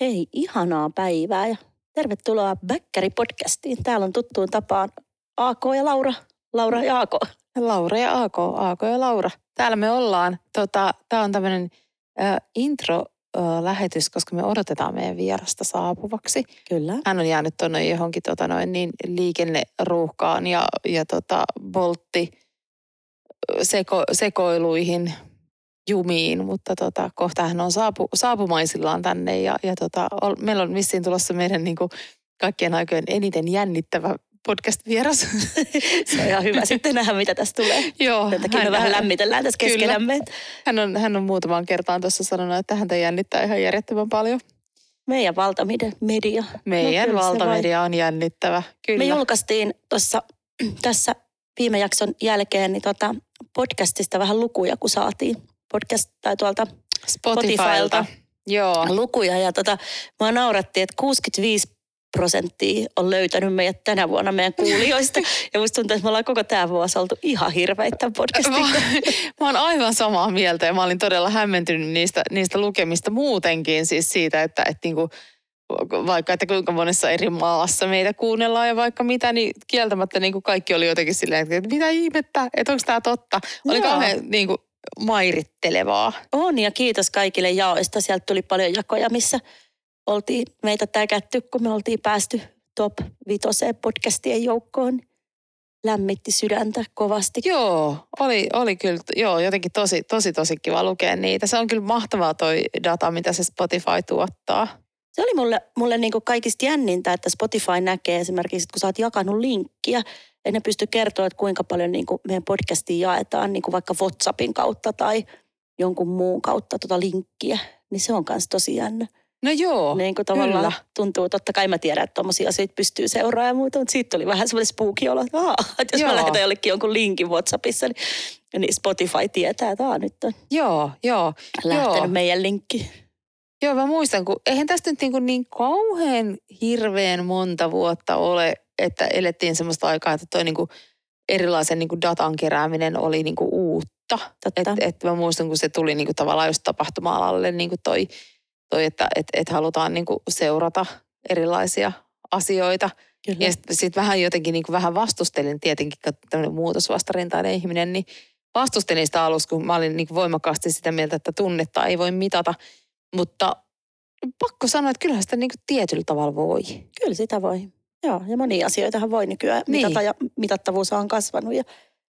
Hei, ihanaa päivää ja tervetuloa Bäkkäri-podcastiin. Täällä on tuttuun tapaan AK ja Laura. Laura ja AK. Laura ja AK, AK ja Laura. Täällä me ollaan. Tota, Tämä on tämmöinen äh, intro-lähetys, koska me odotetaan meidän vierasta saapuvaksi. Kyllä. Hän on jäänyt tuonne johonkin tota, noin, niin liikenneruuhkaan ja, ja tota, boltti seko, sekoiluihin jumiin, mutta tota, kohta hän on saapu, saapumaisillaan tänne ja, ja tota, ol, meillä on vissiin tulossa meidän niin kuin, kaikkien aikojen eniten jännittävä podcast-vieras. Se on ihan hyvä sitten nähdä, mitä tästä tulee. Joo. Takia me vähän lämmitellään tässä Kyllä. keskenämme. Hän on, hän on muutamaan kertaan tuossa sanonut, että häntä jännittää ihan järjettömän paljon. Meidän valtamedia. Meidän kyllä se valtamedia on jännittävä. Kyllä. Me julkaistiin tuossa tässä viime jakson jälkeen niin tota podcastista vähän lukuja, kun saatiin podcast tai tuolta Spotifylta. Spotifylta. Joo. lukuja. Ja tota, mua naurattiin, että 65 prosenttia on löytänyt meidät tänä vuonna meidän kuulijoista. Ja musta tuntuu, että me ollaan koko tämä vuosi oltu ihan hirveitä tämän podcastin Mä, mä oon aivan samaa mieltä ja mä olin todella hämmentynyt niistä, niistä lukemista muutenkin. Siis siitä, että, että niinku, vaikka että kuinka monessa eri maassa meitä kuunnellaan ja vaikka mitä, niin kieltämättä niin kuin kaikki oli jotenkin silleen, että mitä ihmettä, että onko tämä totta. Oli Joo. kauhean niin kuin, mairittelevaa. On ja kiitos kaikille jaoista. Sieltä tuli paljon jakoja, missä oltiin meitä täkätty, kun me oltiin päästy top vitoseen podcastien joukkoon. Lämmitti sydäntä kovasti. Joo, oli, oli kyllä joo, jotenkin tosi, tosi, tosi kiva lukea niitä. Se on kyllä mahtavaa toi data, mitä se Spotify tuottaa. Se oli mulle, mulle niin kaikista jännintä, että Spotify näkee esimerkiksi, että kun sä oot jakanut linkkiä, ja ne pysty kertoa, että kuinka paljon niin kuin meidän podcastiin jaetaan niin kuin vaikka WhatsAppin kautta tai jonkun muun kautta tuota linkkiä, niin se on myös tosi jännä. No joo, niin kuin tavallaan kyllä. tuntuu, totta kai mä tiedän, että tommosia asioita pystyy seuraamaan ja muuta, mutta siitä tuli vähän semmoinen spooky olo, että, aa, että jos Joo. mä lähetän jollekin jonkun linkin WhatsAppissa, niin, niin Spotify tietää, että aa, nyt on Joo, joo. lähtenyt Joo. meidän linkki. Joo, mä muistan, kun eihän tästä nyt niin, kuin niin kauhean hirveän monta vuotta ole, että elettiin semmoista aikaa, että toi niin kuin erilaisen niin kuin datan kerääminen oli niin kuin uutta. Totta. Et, mä muistan, kun se tuli niin kuin tavallaan just tapahtuma-alalle niin kuin toi, toi, että et, et halutaan niin kuin seurata erilaisia asioita. Kyllä. Ja sitten sit vähän jotenkin niin kuin vähän vastustelin tietenkin, kun tämmöinen muutosvastarintainen ihminen, niin vastustelin sitä alussa, kun mä olin niin kuin voimakkaasti sitä mieltä, että tunnetta ei voi mitata. Mutta pakko sanoa, että kyllähän sitä niin tietyllä tavalla voi. Kyllä sitä voi. Joo, ja monia asioitahan voi nykyään Niin. mitata ja mitattavuus on kasvanut ja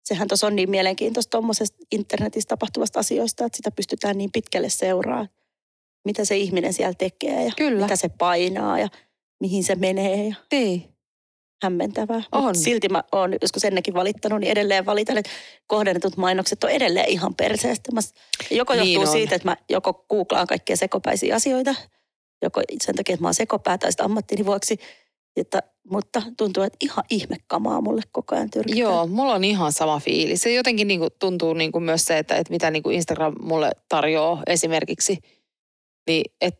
sehän tuossa on niin mielenkiintoista tuommoisesta internetissä tapahtuvasta asioista, että sitä pystytään niin pitkälle seuraamaan, mitä se ihminen siellä tekee ja Kyllä. mitä se painaa ja mihin se menee ja Niin. hämmentävää. On. Mut silti mä oon joskus ennenkin valittanut, niin edelleen valitan, että kohdennetut mainokset on edelleen ihan perseestä. Mä, joko Niin johtuu on. siitä, että mä joko googlaan kaikkia sekopäisiä asioita, joko sen takia, että mä oon sekopää tai sitten ammattini vuoksi, että, mutta tuntuu, että ihan ihmekamaa mulle koko ajan tyrkytää. Joo, mulla on ihan sama fiili. Se jotenkin niin kuin tuntuu niin kuin myös se, että, että mitä niin kuin Instagram mulle tarjoaa esimerkiksi, niin et,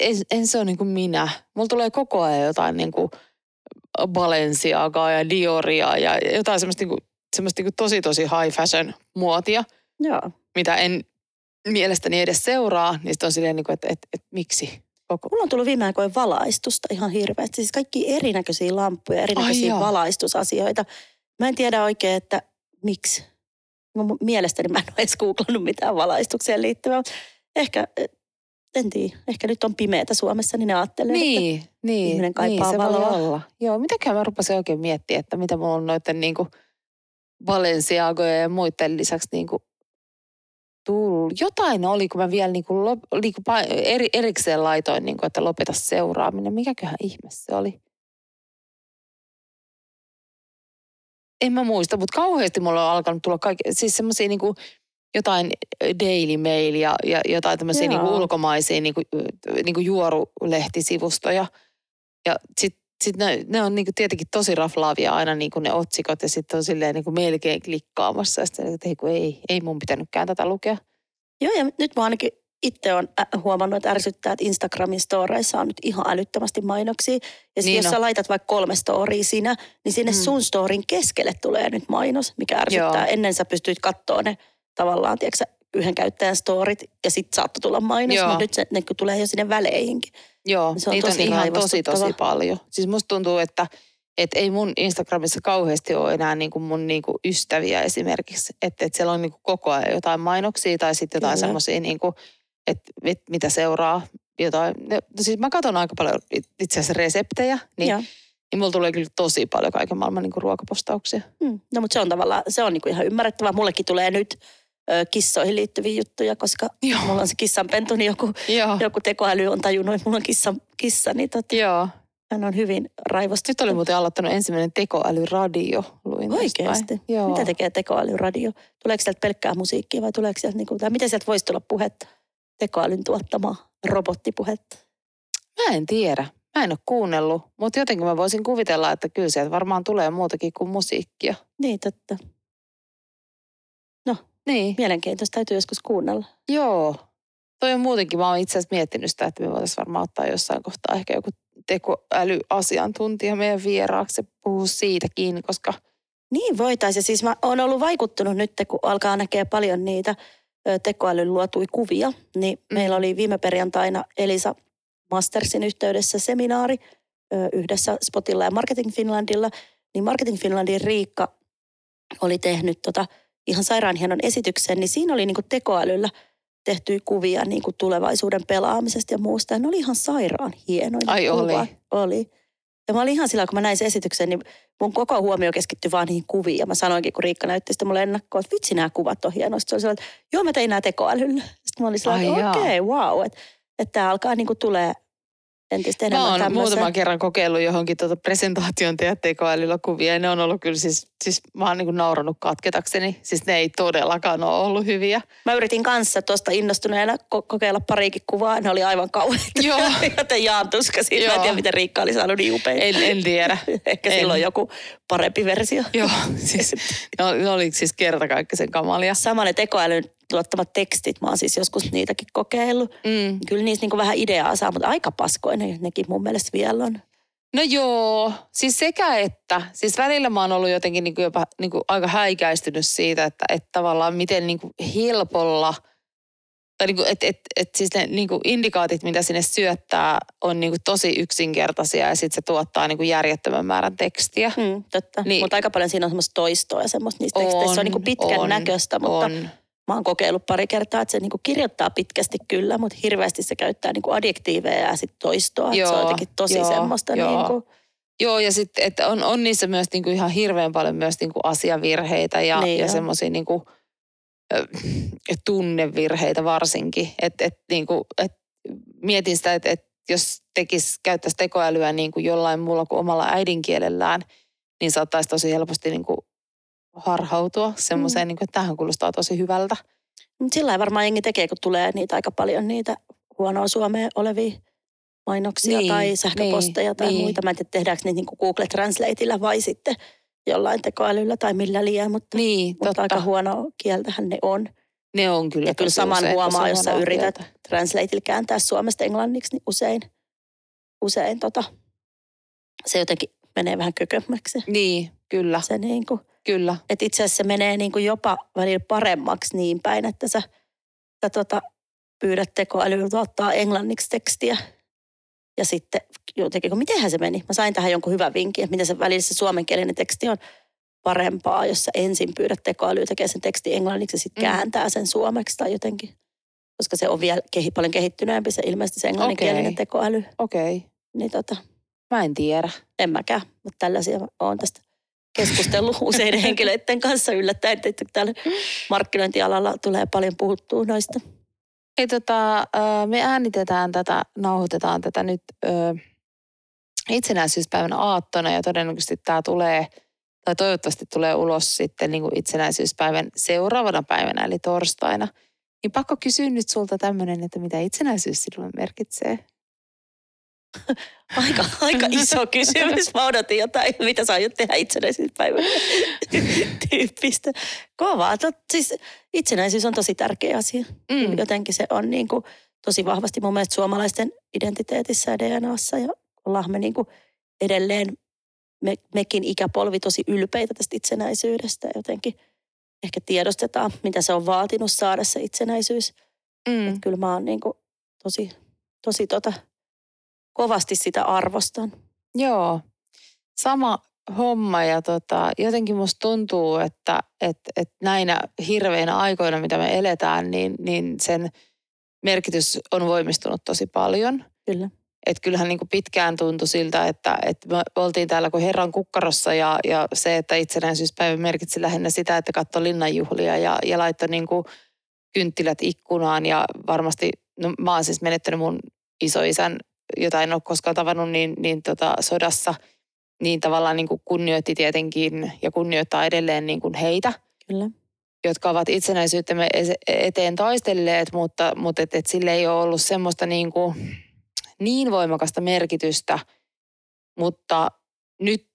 en, en se ole niin kuin minä. Mulla tulee koko ajan jotain niin kuin Balenciagaa ja Dioria ja jotain semmoista, niin kuin, semmoista niin kuin tosi tosi high fashion muotia, Joo. mitä en mielestäni edes seuraa. Niin on silleen, niin kuin, että, että, että miksi koko... Mulla on tullut viime aikoina valaistusta ihan hirveästi. Siis kaikki erinäköisiä lamppuja, erinäköisiä joo. valaistusasioita. Mä en tiedä oikein, että miksi. Mun mielestäni mä en ole edes googlannut mitään valaistukseen liittyvää. Ehkä, eh, en tiedä, ehkä nyt on pimeätä Suomessa, niin ne ajattelee, että Niin, niin, ihminen kaipaa niin, se voi valoa. olla. Joo, mitäköhän mä rupesin oikein miettimään, että mitä mulla on noiden niin kuin Balenciagoja ja muiden lisäksi niin kuin tullut. Jotain oli, kun mä vielä niin kuin, lop, niin kuin eri, erikseen laitoin, niin kuin, että lopeta seuraaminen. Mikäköhän ihme se oli? En mä muista, mutta kauheasti mulla on alkanut tulla kaikki, siis semmoisia niin kuin jotain Daily Mail ja, ja jotain tämmöisiä niin kuin ulkomaisia niin kuin, niin kuin juorulehtisivustoja. Ja sitten sit ne, ne on niin kuin tietenkin tosi raflaavia aina niin kuin ne otsikot ja sitten on silleen niin kuin melkein klikkaamassa. Ja sitten että ei, kun ei, ei mun pitänytkään tätä lukea. Joo, ja nyt mä ainakin itse olen huomannut, että ärsyttää, että Instagramin storeissa on nyt ihan älyttömästi mainoksia. Ja niin jos on. sä laitat vaikka kolme storia sinä, niin sinne Mm. sun storin keskelle tulee nyt mainos, mikä ärsyttää. Joo. Ennen sä pystyit katsoa ne tavallaan, tiedätkö, yhden käyttäjän storit ja sitten saattoi tulla mainos, Joo. mutta nyt se ne tulee jo sinne väleihinkin. Joo, Se on niitä tosi on ihan tosi tosi paljon. Siis musta tuntuu, että et ei mun Instagramissa kauheasti ole enää niinku mun niinku ystäviä esimerkiksi. Että et siellä on niinku koko ajan jotain mainoksia tai sitten jotain semmoisia, niinku, että et, mitä seuraa. Jotain. No, siis mä katson aika paljon it- itse asiassa reseptejä, niin, Joo. niin mulla tulee kyllä tosi paljon kaiken maailman niinku ruokapostauksia. Mm. No mutta se on tavallaan, se on niinku ihan ymmärrettävää. Mullekin tulee nyt ö, kissoihin liittyviä juttuja, koska Joo. mulla on se kissanpentu, niin joku, Joo. joku tekoäly on tajunnut, että mulla on kissa, kissa niin tota, Joo. hän on hyvin raivostuttava. Nyt oli muuten aloittanut ensimmäinen tekoälyradio. Luin Oikeasti? Joo. Mitä tekee tekoälyradio? Tuleeko sieltä pelkkää musiikkia vai tuleeko sieltä, niinku, tai miten sieltä voisi tulla puhetta? Tekoälyn tuottamaa robottipuhetta. Mä en tiedä. Mä en ole kuunnellut, mutta jotenkin mä voisin kuvitella, että kyllä sieltä varmaan tulee muutakin kuin musiikkia. Niin, totta. Niin, Mielenkiintoista täytyy joskus kuunnella. joo. Toi on muutenkin, mä oon itse asiassa miettinyt sitä, että me voitaisiin varmaan ottaa jossain kohtaa ehkä joku tekoälyasiantuntija meidän vieraaksi ja puhua siitäkin, koska Niin voitaisiin. Siis mä oon ollut vaikuttunut nyt, kun alkaa näkee paljon niitä tekoälyn luotui kuvia. Niin Mm. meillä oli viime perjantaina Elisa Mastersin yhteydessä seminaari yhdessä Spotilla ja Marketing Finlandilla. Niin Marketing Finlandin Riikka oli tehnyt tota ihan sairaan hienon esityksen, niin siinä oli niinku tekoälyllä tehtyjä kuvia niinku tulevaisuuden pelaamisesta ja muusta. Ja ne oli ihan sairaan hienoja. Ai oli? Oli. Ja mä olin ihan sillä, kun mä näin sen esityksen, niin mun koko huomio keskittyi vaan niihin kuviin. Ja mä sanoinkin, kun Riikka näytti sitä mulle ennakkoon, että vitsi nämä kuvat on hienosti. Se oli sellainen, että joo mä tein nämä tekoälyllä. Sitten mä olin sellainen, jaa. okei, okay, wow. Että että tämä alkaa niinku tulee entistä enemmän mä oon tämmöiseen. muutaman kerran kokeillut johonkin tuota presentaation tehdä tekoälyllä kuvia ja ne on ollut kyllä siis, siis mä oon niin nauranut katketakseni. Siis ne ei todellakaan ole ollut hyviä. Mä yritin kanssa tuosta innostuneena ko- kokeilla parikin kuvaa. Ne oli aivan kauheita. Joo. Joten jaan tuskasin. Mä en Joo. tiedä, miten Riikka oli saanut niin upeita. En, en tiedä. Ehkä en. silloin joku parempi versio. Joo, siis ne oli, ne oli siis kertakaikkisen kamalia. Sama ne tekoälyn tuottamat tekstit. Mä oon siis joskus niitäkin kokeillut. Mm. Kyllä niistä niinku vähän ideaa saa, mutta aika paskoinen nekin mun mielestä vielä on. No joo, siis sekä että. Siis välillä mä oon ollut jotenkin niin kuin jopa niin kuin aika häikäistynyt siitä, että, että tavallaan miten niin kuin helpolla, tai niin kuin, että, että, että siis ne niin kuin indikaatit, mitä sinne syöttää, on niin kuin tosi yksinkertaisia ja sitten se tuottaa niin kuin järjettömän määrän tekstiä. Mm, totta. Niin. Mutta aika paljon siinä on semmoista toistoa ja semmoista niistä teksteistä. Se on niinku pitkän on, näköistä, mutta On. Mä oon kokeillut pari kertaa, että se niinku kirjoittaa pitkästi kyllä, mutta hirveästi se käyttää niinku adjektiiveja ja sitten toistoa. Että se on Joo, jotenkin tosi joo, semmoista joo. niinku, Joo, ja sitten, että on, on niissä myös niin kuin ihan hirveän paljon myös niin kuin asiavirheitä ja, Niin ja semmoisia niin kuin, ö, tunnevirheitä varsinkin. Et, niin kuin, et mietin sitä, että et jos tekisi, käyttäisi tekoälyä niin kuin jollain muulla kuin omalla äidinkielellään, niin saattaisi tosi helposti niin kuin harhautua semmoiseen, mm. niin kuin, että tämähän kuulostaa tosi hyvältä. Mutta sillä varmaan jengi tekee, kun tulee niitä aika paljon niitä huonoa Suomeen olevia mainoksia Niin, tai sähköposteja niin, tai niin. muita. Mä en tiedä, tehdäänkö niitä niinku Google Translateilla vai sitten jollain tekoälyllä tai millä liian, mutta, Niin, mutta totta. aika huono kieltähän ne on. Ne on kyllä Ja kyllä saman huomaa, jos sä yrität kieltä. Translateilla kääntää suomesta englanniksi, niin usein, usein tota, se jotenkin menee vähän kökömmäksi. Niin, kyllä, Se niin kuin, kyllä. että itse asiassa se menee niin kuin jopa välillä paremmaksi niin päin, että sä, sä tota, pyydät tekoälyltä ottaa englanniksi tekstiä. Ja sitten jotenkin, kun mitenhän se meni? Mä sain tähän jonkun hyvän vinkin, että miten se välillä se suomenkielinen teksti on parempaa, jos sä ensin pyydät tekoälyä tekemään sen teksti englanniksi ja sitten Mm. kääntää sen suomeksi tai jotenkin. Koska se on vielä kehi, paljon kehittyneempi se ilmeisesti se englanninkielinen Okei. tekoäly. Okei, okay. Niin tota, mä en tiedä. en mäkään, mutta tällaisia olen tästä keskustellut useiden henkilöiden kanssa yllättäen, että täällä markkinointialalla tulee paljon puhuttua noista. Hei tota, me äänitetään tätä, nauhoitetaan tätä nyt ö, itsenäisyyspäivän aattona ja todennäköisesti tämä tulee, tai toivottavasti tulee ulos sitten niin kuin itsenäisyyspäivän seuraavana päivänä, eli torstaina. Niin pakko kysyä nyt sulta tämmöinen, että mitä itsenäisyys sinulle merkitsee? Aika, aika iso kysymys. Mä odotin jotain, mitä sä aiot tehdä itsenäisyyspäivänä tyyppistä. Kovaa. Tot, siis itsenäisyys on tosi tärkeä asia. Mm. Jotenkin se on niin kuin tosi vahvasti mun mielestä suomalaisten identiteetissä ja DNAssa ja ollaan me niin kuin edelleen me, mekin ikäpolvi tosi ylpeitä tästä itsenäisyydestä jotenkin ehkä tiedostetaan, mitä se on vaatinut saada se itsenäisyys. Mm. Et kyllä mä oon niin kuin tosi, tosi tota, kovasti sitä arvostan. Joo, sama homma ja tota, jotenkin musta tuntuu, että et, et näinä hirveinä aikoina, mitä me eletään, niin, niin sen merkitys on voimistunut tosi paljon. Kyllä. Et kyllähän niin kuin pitkään tuntui siltä, että, että me oltiin täällä kuin Herran kukkarossa ja, ja se, että itsenäisyyspäivä merkitsi lähinnä sitä, että katsoi linnanjuhlia ja, ja laittoi niin kuin kynttilät ikkunaan ja varmasti, no mä oon siis menettänyt mun isoisän, jota en ole koskaan tavannut, niin, niin tota, sodassa, niin tavallaan niin kuin kunnioitti tietenkin ja kunnioittaa edelleen niin kuin heitä, Kyllä. jotka ovat itsenäisyytemme eteen taistelleet, mutta, mutta et, et sille ei ole ollut semmoista niin, kuin, niin voimakasta merkitystä, mutta nyt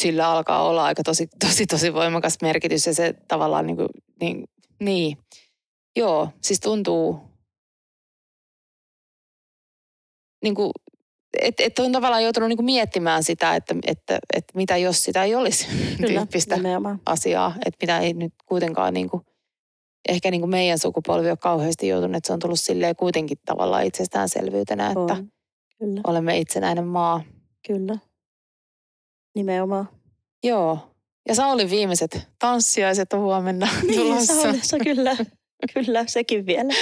sillä alkaa olla aika tosi, tosi, tosi voimakas merkitys ja se tavallaan niin kuin, niin, niin. Joo, siis tuntuu niin kuin, että et on tavallaan joutunut niin kuin miettimään sitä, että, että, että mitä jos sitä ei olisi Kyllä, tyyppistä nimenomaan. asiaa, että mitä ei nyt kuitenkaan niin kuin, ehkä niin kuin meidän sukupolvi ole kauheasti joutunut, että se on tullut silleen kuitenkin tavallaan itsestäänselvyytenä, että On. Kyllä, olemme itsenäinen maa. kyllä. Nimenomaan. Joo. Ja Saulin viimeiset tanssiaiset on huomenna Niin, tulossa. Saulissa kyllä. Kyllä, sekin vielä.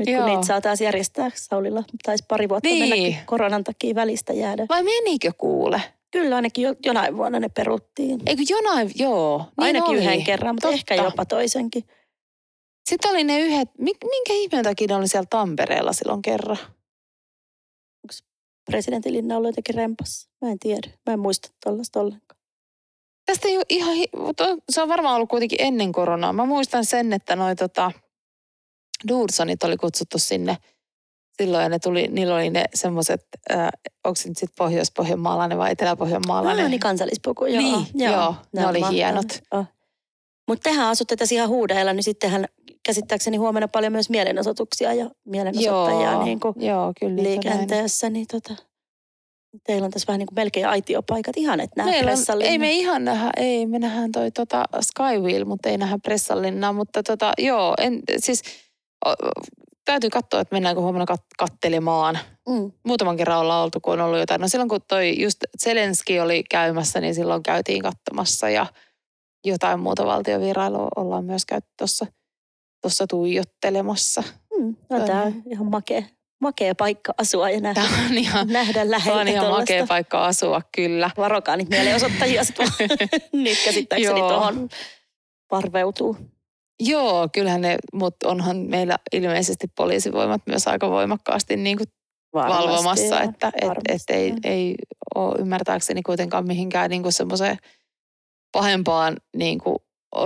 Nyt kun Joo. niitä saa taas järjestää Saulilla, taisi pari vuotta Niin. mennäkin koronan takia välistä jäädä. Vai menikö kuule? Kyllä ainakin jo, jonain vuonna ne peruttiin. Eikö jonain, joo. Niin ainakin oli. yhden kerran, mutta Totta. ehkä jopa toisenkin. Sitten oli ne yhdet, mi- minkä ihmeen takia ne oli siellä Tampereella silloin kerran? Presidentin linna ollut jotenkin rempassa. Mä en tiedä. Mä en muista tällaista ollenkaan. Tästä ei ole ihan, mutta se on varmaan ollut kuitenkin ennen koronaa. Mä muistan sen, että noi tota, Dudesonit oli kutsuttu sinne silloin ja ne tuli, niillä oli ne semmoiset, äh, onko se nyt sitten pohjois-pohjanmaalainen vai etelä-pohjanmaalainen? Ah, niin kansallispuku, joo. Niin, joo, ne oli mahtavia. hienot. Oh. Mutta tehän asutte tässä ihan huudeilla, niin sittenhän käsittääkseni huomenna paljon myös mielenosoituksia ja mielenosoittajia joo, niin kuin joo, kyllä liikenteessä. Niin tota, teillä on tässä vähän niin kuin melkein aitiopaikat. Ihan, että nähdään ei me ihan nähdä, ei me nähdään toi tota Skywheel, mutta ei nähdä pressallinnaa, mutta tota, joo, en, siis täytyy katsoa, että mennäänkö huomenna kat, kattelemaan. Mm. Muutaman kerran ollaan oltu, kun on ollut jotain. No silloin kun toi just Zelenski oli käymässä, niin silloin käytiin katsomassa ja jotain muuta valtiovierailua ollaan myös käyty tuossa tuossa tuijottelemassa. Mm. No, Tämä- tämä on ihan makea, makea paikka asua ja nähdä, Tämä on ihan, nähdä tämä läheltä on ihan makea paikka asua, kyllä. Varokaa niitä mielenosoittajia, niitä käsittääkseni tuohon parveutuu. Joo, kyllähän ne, mutta onhan meillä ilmeisesti poliisivoimat myös aika voimakkaasti niin kuin Varmasti, valvomassa, että et, et ei, ei ole ymmärtääkseni kuitenkaan mihinkään niin kuin semmoiseen pahempaan niin kuin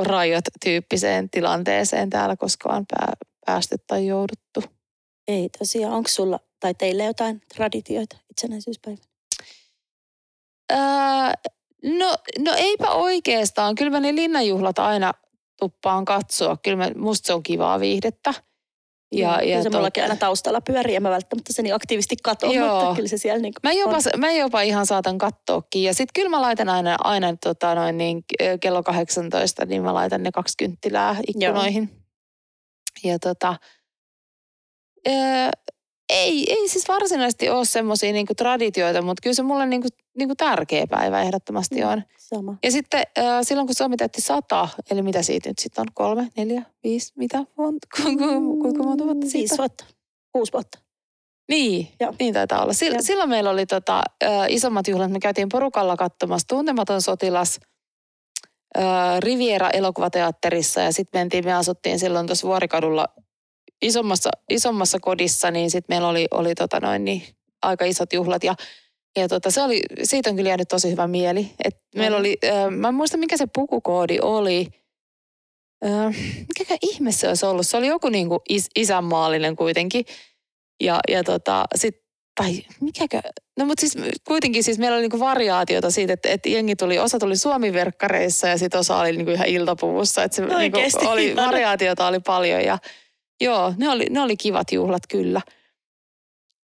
rajoit-tyyppiseen tilanteeseen täällä koskaan pää, päästy tai jouduttu. Ei tosiaan. Onko sulla tai teillä jotain traditioita itsenäisyyspäivänä? Öö, no, no eipä oikeastaan. Kyllä ne linnanjuhlat aina tuppaan katsoa. Kyllä mä, musta se on kivaa viihdettä. Ja, Joo, kyllä ja se tota- mullakin aina taustalla pyörii. En mä välttämättä se niin aktiivisesti katso, Joo. mutta kyllä se siellä niin Mä jopa, on. mä jopa ihan saatan katsoakin. Ja sitten kyllä mä laitan aina, aina tota noin niin, kello 18, niin mä laitan ne kaksi kynttilää ikkunoihin. Ja tota, ö, ei, ei siis varsinaisesti ole semmoisia niinku traditioita, mutta kyllä se mulle niinku, niinku tärkeä päivä ehdottomasti Mm. on. Sama. Ja sitten ö, silloin kun Suomi täytti sata, eli mitä siitä nyt sitten on, kolme, neljä, viisi, mitä, monta, kuinka, monta vuotta siitä? Viisi vuotta. Kuusi vuotta. Niin, Joo. niin taitaa olla. Sil, Joo. silloin meillä oli tota, ö, isommat juhlat. Me käytiin porukalla katsomassa Tuntematon sotilas ö, Riviera elokuvateatterissa ja sitten mentiin, me asuttiin silloin tuossa Vuorikadulla isommassa, isommassa kodissa, niin sitten meillä oli, oli tota noin, niin, aika isot juhlat ja ja tota, se oli, siitä on kyllä jäänyt tosi hyvä mieli. Et meillä Mhm. oli, ö, mä en muista mikä se pukukoodi oli. Ö, mikäkään ihme se olisi ollut? Se oli joku niinku is, isänmaallinen kuitenkin. Ja, ja tota, sit, tai mikäkö, no mutta siis kuitenkin siis meillä oli niinku variaatiota siitä, että, että jengi tuli, osa tuli suomiverkkareissa ja sitten osa oli niinku ihan iltapuvussa. Että se niinku Oikeesti? oli, variaatiota oli paljon ja joo, ne oli, ne oli kivat juhlat kyllä.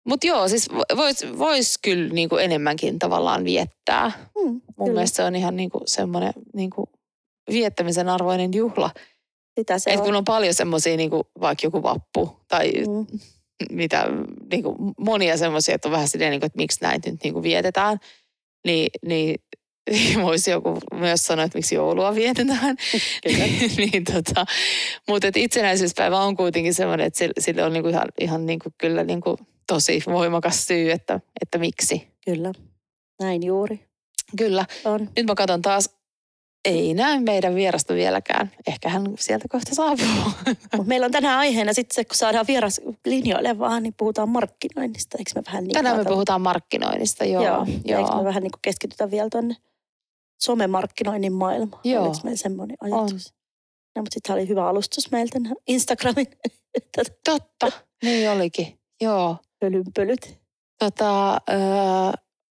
Mutta joo, siis voisi vois kyllä niinku enemmänkin tavallaan viettää. Mm, Mun kyllä. mielestä se on ihan niinku semmoinen niinku viettämisen arvoinen juhla. Sitä se Et on. kun on paljon semmoisia, niin vaikka joku vappu tai Mm. mitä, niin kuin monia semmoisia, että on vähän silleen, niin kuin, että miksi näitä nyt niin kuin vietetään, niin, niin voisi joku myös sanoa, että miksi joulua vietetään. Niin, tota, mutta et itsenäisyyspäivä on kuitenkin semmoinen, että sille, sille on niinku ihan, ihan niinku, kyllä niinku tosi voimakas syy, että, että miksi. Kyllä. Näin juuri Kyllä. on. Nyt mä katson taas, ei näy meidän vierasta vieläkään. Ehkä hän sieltä kohta saapuu. Mut meillä on tänään aiheena sitten se, kun saadaan vieras linjoille vaan, niin puhutaan markkinoinnista. Eikö me vähän niin Tänään me puhutaan markkinoinnista, joo. Joo. joo. Eikö me vähän niin keskitytä vielä tuonne somemarkkinoinnin maailmaan? Joo. Oliko meillä semmoinen ajatus? No, mutta sitten oli hyvä alustus meiltä Instagramin Totta, niin olikin. Joo. Pölynpölyt. Tota, öö,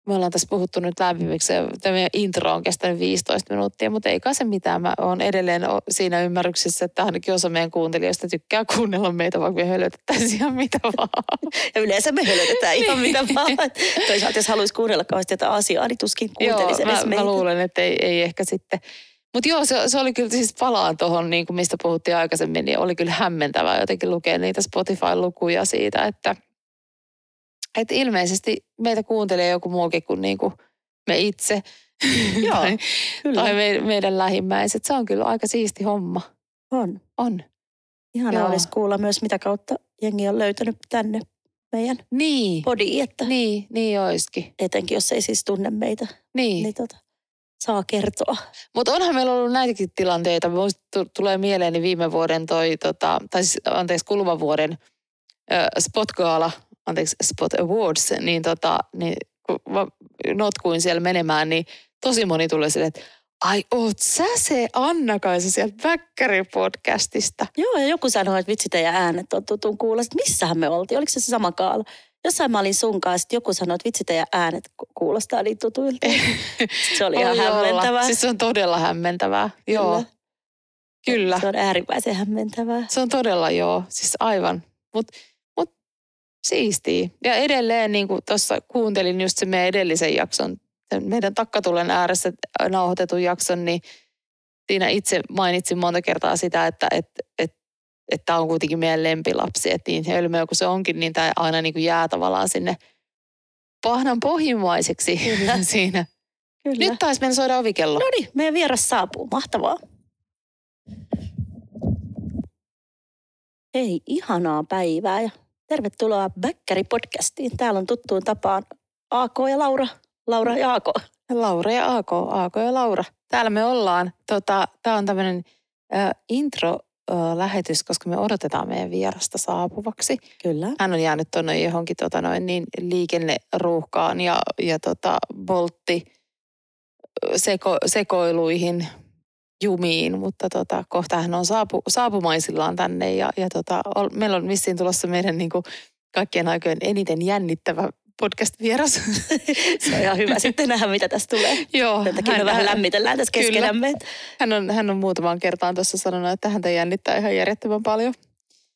me ollaan tässä puhuttu nyt lämpimiksi. Tämä meidän intro on kestänyt 15 minuuttia, mutta ei kai se mitään. Mä oon edelleen siinä ymmärryksessä, että ainakin osa meidän kuuntelijoista tykkää kuunnella meitä, vaikka me hölötettäisiin ihan mitä vaan. Ja yleensä me hölötetään ihan mitä vaan. Toisaalta jos haluaisi kuunnella kauheasti jotain asiaa, niin tuskin Joo, kuuntelisi mä, edes mä meitä. luulen, että ei, ei ehkä sitten. Mutta joo, se, se oli kyllä siis palaan tuohon, niin kuin mistä puhuttiin aikaisemmin, niin oli kyllä hämmentävää jotenkin lukea niitä Spotify-lukuja siitä, että, että ilmeisesti meitä kuuntelee joku muukin kuin, niin kuin me itse Joo, tai, Kyllä, tai me, meidän lähimmäiset. Se on kyllä aika siisti homma. on. On. Ihana Joo. olisi kuulla myös, mitä kautta jengi on löytänyt tänne meidän Niin, podiin, että niin, niin oiskin. etenkin jos ei siis tunne meitä, Niin. niin tota, saa kertoa. Mutta onhan meillä ollut näitäkin tilanteita. Musta tu- tulee mieleeni viime vuoden toi, tota, tai siis, anteeksi, kuluvan vuoden ö, Spot Gala, anteeksi, Spot Awards, niin, tota, niin kun mä notkuin siellä menemään, niin tosi moni tulee silleen, että ai oot sä se Anna-Kaisa sieltä Väkkäri-podcastista. Joo, ja joku sanoi, että vitsi teidän äänet on tutun kuulla. Sitten missähän me oltiin? Oliko se se sama kaala? Jossain mä olin sun kanssa, joku sanoi, että vitsi teidän äänet ku- kuulostaa niin tutuilta. Se oli ihan olla. hämmentävää. Siis se on todella hämmentävää. Joo, kyllä. Se on äärimmäisen hämmentävää. Se on todella joo, siis aivan. Mutta mut, siistiä. Ja edelleen niin kuin tuossa kuuntelin just se meidän edellisen jakson, meidän takkatulen ääressä nauhoitetun jakson, niin siinä itse mainitsin monta kertaa sitä, että et, et, että tämä on kuitenkin meidän lempilapsi. Että niin hölmöä kuin se onkin, niin tämä aina niin kuin jää tavallaan sinne pahnan pohjimmaiseksi Kyllä. siinä. Kyllä. Nyt taisi mennä soida ovikello. No niin, meidän vieras saapuu. Mahtavaa. Hei, ihanaa päivää ja tervetuloa Bäkkäri-podcastiin. Täällä on tuttuun tapaan AK ja Laura. Laura ja AK. Laura ja Aako, Aako ja Laura. Täällä me ollaan. Tota, Tämä on tämmöinen intro-lähetys, koska me odotetaan meidän vierasta saapuvaksi. Kyllä. Hän on jäänyt tuonne johonkin tota noin, niin liikenneruuhkaan ja, ja tota, boltti seko, sekoiluihin, jumiin, mutta tota, kohta hän on saapu, saapumaisillaan tänne ja, ja tota, ol, meillä on vissiin tulossa meidän niin kuin, kaikkien aikojen eniten jännittävä podcast-vieras. Se on ihan hyvä sitten nähdä, mitä tästä tulee. Joo, takia me vähän lämmitellään tässä Kyllä. keskenämme. Hän on, hän on muutamaan kertaan tuossa sanonut, että häntä jännittää ihan järjettömän paljon.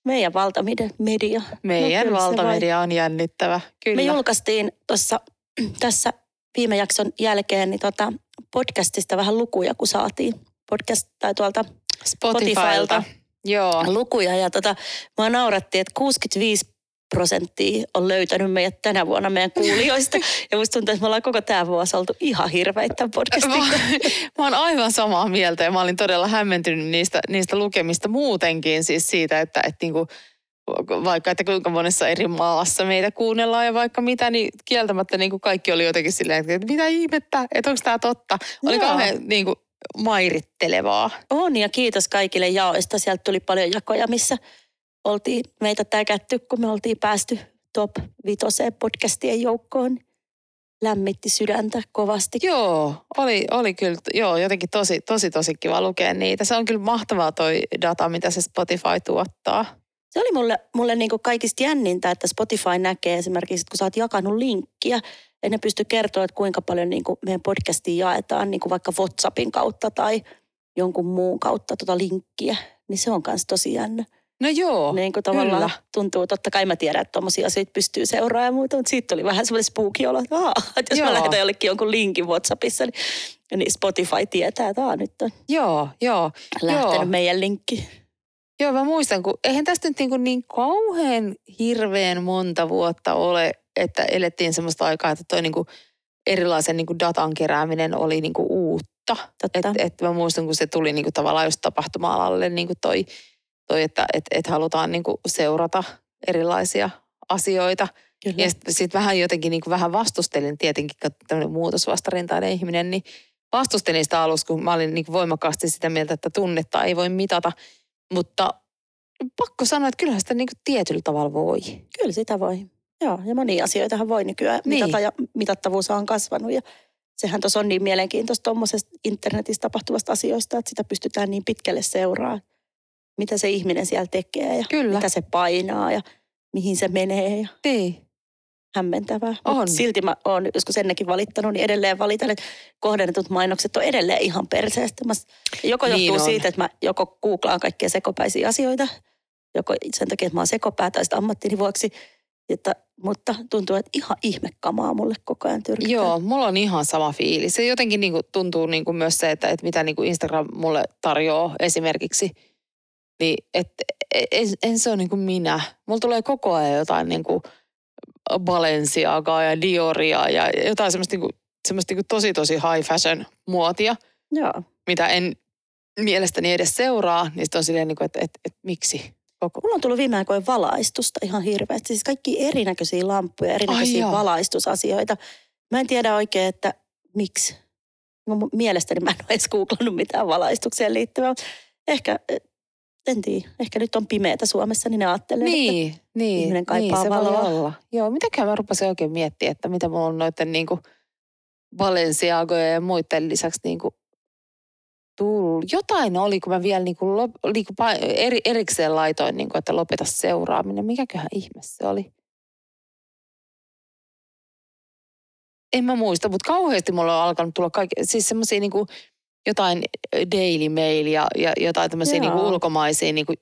Meidän valtamedia. Media. Meidän no, valtamedia on jännittävä. Kyllä. Me julkaistiin tuossa tässä viime jakson jälkeen niin tota podcastista vähän lukuja, kun saatiin podcast tai tuolta Spotifylta. Spotifylta. Joo. lukuja. Ja tota, mä naurattiin, että 65 prosenttia on löytänyt meidät tänä vuonna meidän kuulijoista. Ja musta tuntuu, että me ollaan koko tämä vuosi oltu ihan hirveitä tämän podcastin Mä, mä oon aivan samaa mieltä ja mä olin todella hämmentynyt niistä, niistä lukemista muutenkin. Siis siitä, että, että niinku, vaikka että kuinka monessa eri maassa meitä kuunnellaan ja vaikka mitä, niin kieltämättä niin kuin kaikki oli jotenkin silleen, että mitä ihmettä, että onko tämä totta. Oli kauhean niin kuin, mairittelevaa. On ja kiitos kaikille jaoista. Sieltä tuli paljon jakoja, missä oltiin meitä täkätty, kun me oltiin päästy top vitoseen podcastien joukkoon. Lämmitti sydäntä kovasti. Joo, oli, oli kyllä, joo, jotenkin tosi, tosi, tosi kiva lukea niitä. Se on kyllä mahtavaa toi data, mitä se Spotify tuottaa. Se oli mulle, mulle niin kuin kaikista jännintä, että Spotify näkee esimerkiksi, että kun sä oot jakanut linkkiä, ja ne pysty kertoa, että kuinka paljon niin kuin meidän podcastia jaetaan niin kuin vaikka WhatsAppin kautta tai jonkun muun kautta tuota linkkiä, niin se on myös tosi jännä. No joo, niin kuin tavallaan kyllä. tuntuu, totta kai mä tiedän, että tuommoisia asioita pystyy seuraamaan ja muuta, mutta siitä tuli vähän semmoinen spooky olo, että, Aa, että jos Joo. mä lähetän jollekin jonkun linkin WhatsAppissa, niin, niin Spotify tietää, että Aa, nyt on Joo, joo. lähtenyt Joo. meidän linkki. Joo, mä muistan, kun eihän tästä nyt niin, kuin niin kauhean hirveän monta vuotta ole, että elettiin semmoista aikaa, että toi niin kuin erilaisen niin kuin datan kerääminen oli niin kuin uutta. Että et mä muistan, kun se tuli niin kuin tavallaan just tapahtuma-alalle niin kuin toi, toi, että et, et halutaan niin kuin seurata erilaisia asioita. Kyllä. Ja sitten sit vähän jotenkin niin kuin vähän vastustelin tietenkin, kun tämmöinen muutosvastarintainen ihminen, niin vastustelin sitä alussa, kun mä olin niin kuin voimakkaasti sitä mieltä, että tunnetta ei voi mitata. Mutta pakko sanoa, että kyllähän sitä niin kuin tietyllä tavalla voi. Kyllä sitä voi. Joo, ja monia asioitahan voi nykyään niin. mitata ja mitattavuus on kasvanut. Ja sehän tuossa on niin mielenkiintoista tuommoisesta internetissä tapahtuvasta asioista, että sitä pystytään niin pitkälle seuraamaan. Mitä se ihminen siellä tekee ja Kyllä. mitä se painaa ja mihin se menee. Ja niin. Hämmentävää. On. Mut silti mä oon joskus ennenkin valittanut, niin edelleen valitan, että kohdennetut mainokset on edelleen ihan perseestä. Mä, joko niin johtuu on. siitä, että mä joko googlaan kaikkia sekopäisiä asioita, joko sen takia, että mä oon sekopää tai ammattini vuoksi – että, mutta tuntuu, että ihan ihmekamaa mulle koko ajan tyrkytää. Joo, mulla on ihan sama fiilis. Se jotenkin niin kuin tuntuu niin kuin myös se, että, että mitä niin kuin Instagram mulle tarjoaa esimerkiksi. Niin, että en, en se ole niin kuin minä. Mulla tulee koko ajan jotain niin kuin Balenciagaa ja Dioria ja jotain semmoista, niin kuin, semmoista niin kuin tosi tosi high fashion muotia. Joo. Mitä en mielestäni edes seuraa, niin on silleen, niin kuin, että, että, että miksi koko. Mulla on tullut viime aikoina valaistusta ihan hirveästi. Siis kaikki erinäköisiä lampuja, erinäköisiä Ai valaistusasioita. Mä en tiedä oikein, että miksi. No, mielestäni mä en ole edes googlannut mitään valaistukseen liittyvää. Ehkä, en tiedä, ehkä nyt on pimeätä Suomessa, niin ne ajattelee, niin, että niin, ihminen kaipaa niin, valoa. Voi olla. Joo, mitäkään mä rupesin oikein miettiä, että mitä mulla on noiden niin kuin Balenciagoja ja muiden lisäksi niin kuin tullut. Jotain oli, kun mä vielä niin kuin lop, niin kuin eri, erikseen laitoin, niin kuin, että lopeta seuraaminen. Mikäköhän ihme se oli? En mä muista, mutta kauheasti mulla on alkanut tulla kaikki, siis semmoisia niin kuin jotain Daily Mail ja, ja jotain tämmöisiä niin kuin ulkomaisia niin kuin,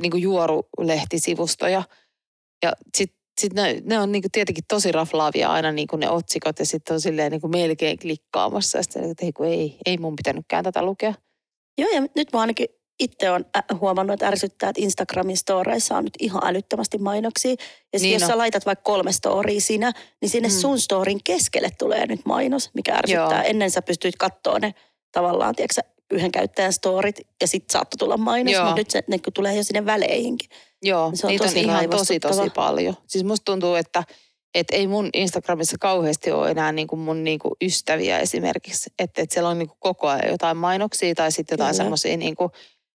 niin kuin juorulehtisivustoja. Ja sitten sit ne, ne on niin kuin tietenkin tosi raflaavia aina niin kuin ne otsikot ja sitten on silleen niin kuin melkein klikkaamassa. Ja sitten että ei, ei, ei mun pitänytkään tätä lukea. Joo ja nyt mä ainakin itse olen huomannut, että ärsyttää, että Instagramin storeissa on nyt ihan älyttömästi mainoksia. Ja niin jos no. sä laitat vaikka kolme storia sinä, niin sinne mm. sun storin keskelle tulee nyt mainos, mikä ärsyttää. Joo. Ennen sä pystyit katsoa ne tavallaan, tiedätkö, yhden käyttäjän storit ja sitten saattoi tulla mainos, Joo. mutta nyt se ne tulee jo sinne väleihinkin. Joo, se on niitä tosi on ihan tosi tosi paljon. Siis musta tuntuu, että et ei mun Instagramissa kauheasti ole enää niinku mun niinku ystäviä esimerkiksi. Että et siellä on niinku koko ajan jotain mainoksia tai sitten jotain semmoisia, niinku,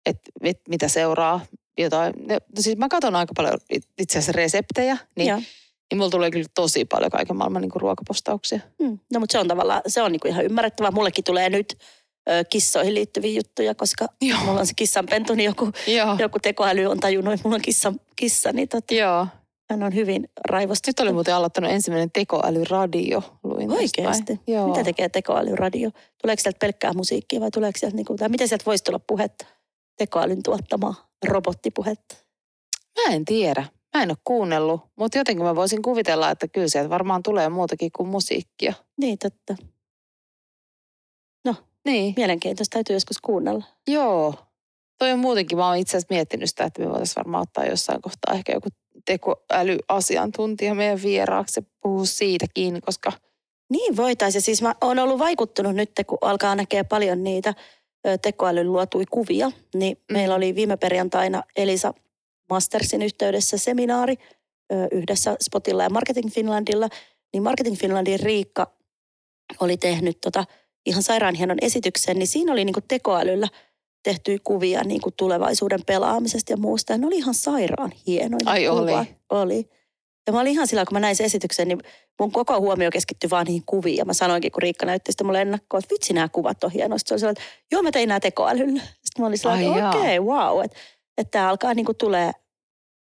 että et mitä seuraa. Jotain. No, siis mä katson aika paljon itse asiassa reseptejä, niin, niin mulla tulee kyllä tosi paljon kaiken maailman niinku ruokapostauksia. Hmm. No mutta se on tavallaan, se on niinku ihan ymmärrettävää. Mullekin tulee nyt kissoihin liittyviä juttuja, koska Joo. mulla on se kissanpentu, niin joku, joku tekoäly on tajunnut, että mulla on kissa, kissa niin tota, Joo. hän on hyvin raivostunut. Nyt oli muuten aloittanut ensimmäinen tekoälyradio. Luin Oikeasti? Joo. Mitä tekee tekoälyradio? Tuleeko sieltä pelkkää musiikkia vai tuleeko sieltä, niin kuin, tai miten sieltä voisi tulla puhetta? Tekoälyn tuottamaa robottipuhetta? Mä en tiedä. Mä en ole kuunnellut, mutta jotenkin mä voisin kuvitella, että kyllä sieltä varmaan tulee muutakin kuin musiikkia. Niin, totta. Niin. Mielenkiintoista täytyy joskus kuunnella. Joo. Toi on muutenkin, mä oon itse asiassa miettinyt sitä, että me voitaisiin varmaan ottaa jossain kohtaa ehkä joku tekoälyasiantuntija meidän vieraaksi ja puhua siitäkin, koska... Niin voitaisiin. Siis mä oon ollut vaikuttunut nyt, kun alkaa näkeä paljon niitä tekoälyn luotui kuvia. Niin mm. meillä oli viime perjantaina Elisa Mastersin yhteydessä seminaari yhdessä Spotilla ja Marketing Finlandilla. Niin Marketing Finlandin Riikka oli tehnyt tota ihan sairaan hienon esityksen, niin siinä oli niin kuin tekoälyllä tehtyjä kuvia niin kuin tulevaisuuden pelaamisesta ja muusta. Ja ne oli ihan sairaan hienoja. Ai kuva. oli. Oli. Ja mä olin ihan sillä, kun mä näin sen esityksen, niin mun koko huomio keskittyi vaan niihin kuviin. Ja mä sanoinkin, kun Riikka näytti sitä mulle ennakkoon, että vitsi nämä kuvat on hienoista. Se oli sellainen, että joo mä tein nämä tekoälyllä. Sitten mä olin sellainen, että okei, okay, wow. Että, että tämä alkaa niin kuin tulee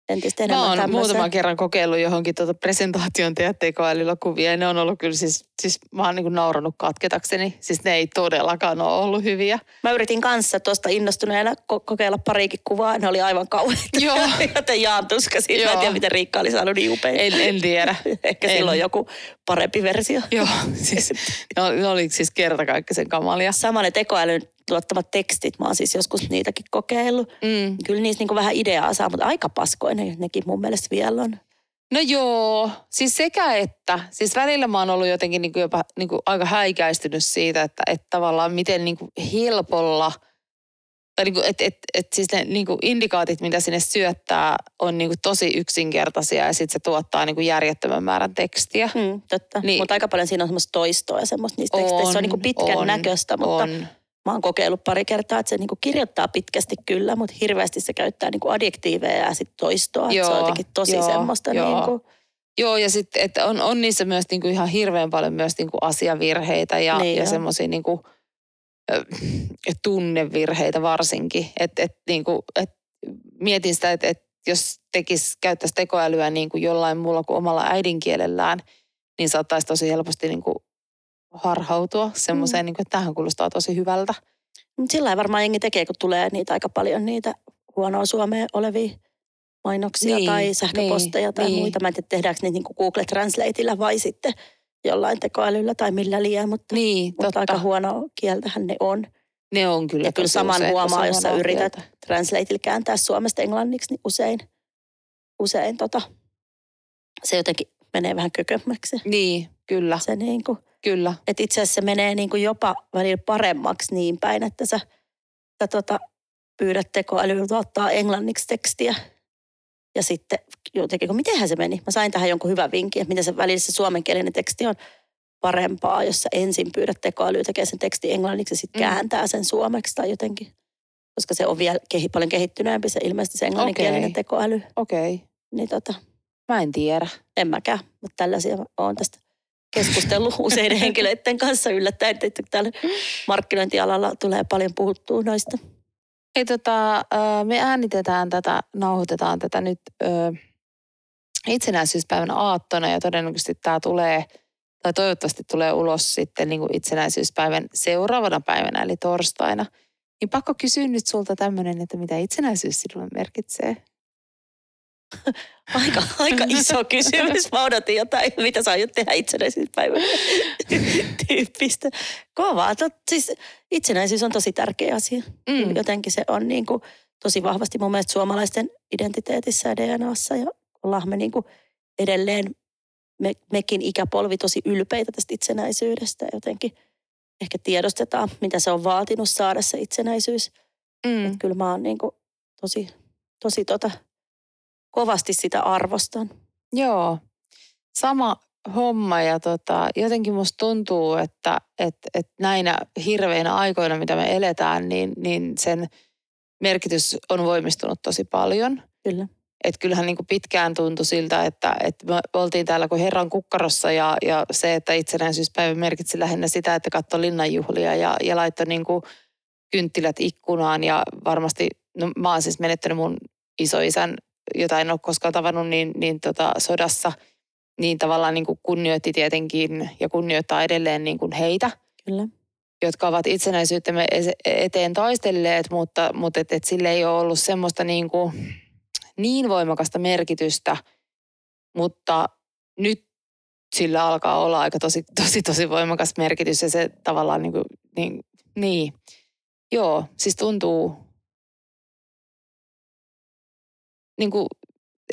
entistä enemmän Mä oon tämmöisen. muutaman kerran kokeillut johonkin tuota presentaation tehdä tekoälyllä kuvia ja ne on ollut kyllä siis, siis mä oon niin kuin nauranut katketakseni. Siis ne ei todellakaan ole ollut hyviä. Mä yritin kanssa tuosta innostuneena ko- kokeilla pariikin kuvaa, ne oli aivan kauheita. Joo. Joten jaan tuskasin. Mä en tiedä, miten Riikka oli saanut niin upein. En, en tiedä. Ehkä en. silloin joku parempi versio. Joo, siis ne oli, ne oli siis kertakaikkisen kamalia. Sama ne tekoälyn tuottamat tekstit, mä oon siis joskus niitäkin kokeillut. Mm. Kyllä niissä niinku vähän ideaa saa, mutta aika paskoinen nekin mun mielestä vielä on. No joo, siis sekä että. Siis välillä mä oon ollut jotenkin niin kuin jopa niin kuin aika häikäistynyt siitä, että, että tavallaan miten niin kuin helpolla, tai niin kuin, että, että, että siis ne niin kuin indikaatit, mitä sinne syöttää, on niin kuin tosi yksinkertaisia ja sitten se tuottaa niin kuin järjettömän määrän tekstiä. Mm, totta. Niin. Niin. Mutta aika paljon siinä on semmoista toistoa ja semmoista niistä teksteistä. Se on niinku pitkän on, näköistä, mutta on. Mä oon kokeillut pari kertaa, että se niinku kirjoittaa pitkästi kyllä, mutta hirveästi se käyttää niinku adjektiiveja ja sitten toistoa. Joo, se on jotenkin tosi joo, semmoista joo. niinku, Joo, ja sitten että on, on niissä myös niinku ihan hirveän paljon myös niinku asiavirheitä ja, Niin ja semmoisia niinku, tunnevirheitä varsinkin. Et, et, niinku, et mietin sitä, että et jos tekis, käyttäisi tekoälyä niinku jollain muulla kuin omalla äidinkielellään, niin saattaisi tosi helposti niinku harhautua semmoiseen, mm. niinku, että tähän kuulostaa tosi hyvältä. Mut sillä varmaan jengi tekee, kun tulee niitä aika paljon niitä huonoa suomea olevia mainoksia Niin, tai sähköposteja niin, tai niin. muita. Mä en tiedä, tehdäänkö niitä niinku Google Translateilla vai sitten jollain tekoälyllä tai millä liian, mutta, Niin, mutta totta. aika huono kieltähän ne on. Ne on kyllä Ja kyllä saman usein huomaa, jos sä yrität kieltä. Translateilla kääntää suomesta englanniksi, niin usein, usein tota, se jotenkin menee vähän kökömmäksi. Niin, kyllä, Se niin kuin, kyllä. että itse asiassa se menee niin kuin jopa välillä paremmaksi niin päin, että sä, sä tota, pyydät tekoälyä tuottaa englanniksi tekstiä. Ja sitten jotenkin, kun mitenhän se meni? Mä sain tähän jonkun hyvän vinkin, että miten se välillä se suomenkielinen teksti on parempaa, jos sä ensin pyydät tekoälyä tekemään sen tekstin englanniksi ja sitten Mm. kääntää sen suomeksi tai jotenkin. Koska se on vielä kehi, paljon kehittyneempi se ilmeisesti se englanninkielinen Okei. tekoäly. Okei, okay. Niin tota, mä en tiedä. en mäkään, mutta tällaisia oon tästä keskustellut useiden henkilöiden kanssa yllättäen, että täällä markkinointialalla tulee paljon puhuttua noista. Ei, tota, me äänitetään tätä, nauhoitetaan tätä nyt ö, itsenäisyyspäivän aattona ja todennäköisesti tämä tulee, tai toivottavasti tulee ulos sitten niin kuin itsenäisyyspäivän seuraavana päivänä, eli torstaina. Niin pakko kysyä nyt sulta tämmöinen, että mitä itsenäisyys sinulle merkitsee? Aika, aika iso kysymys. Mä odotin jotain, mitä sä aiot tehdä itsenäisyyspäivänä tyyppistä. Kovaa. Tot, siis itsenäisyys on tosi tärkeä asia. Mm. Jotenkin se on niin kuin tosi vahvasti mun mielestä suomalaisten identiteetissä ja DNAssa. Ja ollaan me niin kuin edelleen, me, mekin ikäpolvi tosi ylpeitä tästä itsenäisyydestä. Jotenkin ehkä tiedostetaan, mitä se on vaatinut saada se itsenäisyys. Mm. Et kyllä mä oon niin kuin tosi, tosi tota, kovasti sitä arvostan. Joo, sama homma ja tota, jotenkin musta tuntuu, että et, et näinä hirveinä aikoina, mitä me eletään, niin, niin sen merkitys on voimistunut tosi paljon. Kyllä. Et kyllähän niin kuin pitkään tuntui siltä, että, että me oltiin täällä kuin Herran kukkarossa ja, ja se, että itsenäisyyspäivä merkitsi lähinnä sitä, että katsoi linnanjuhlia ja, ja laittoi niin kuin kynttilät ikkunaan ja varmasti, no mä oon siis menettänyt mun isoisän, jota en ole koskaan tavannut, niin, niin tota, sodassa, niin tavallaan niin kuin kunnioitti tietenkin ja kunnioittaa edelleen niin kuin heitä, Kyllä. jotka ovat itsenäisyytemme ese- eteen taistelleet, mutta, mutta et, et sille ei ole ollut semmoista niin, kuin, niin voimakasta merkitystä, mutta nyt sillä alkaa olla aika tosi, tosi, tosi voimakas merkitys ja se tavallaan niin kuin, niin, niin. Joo, siis tuntuu niin kuin,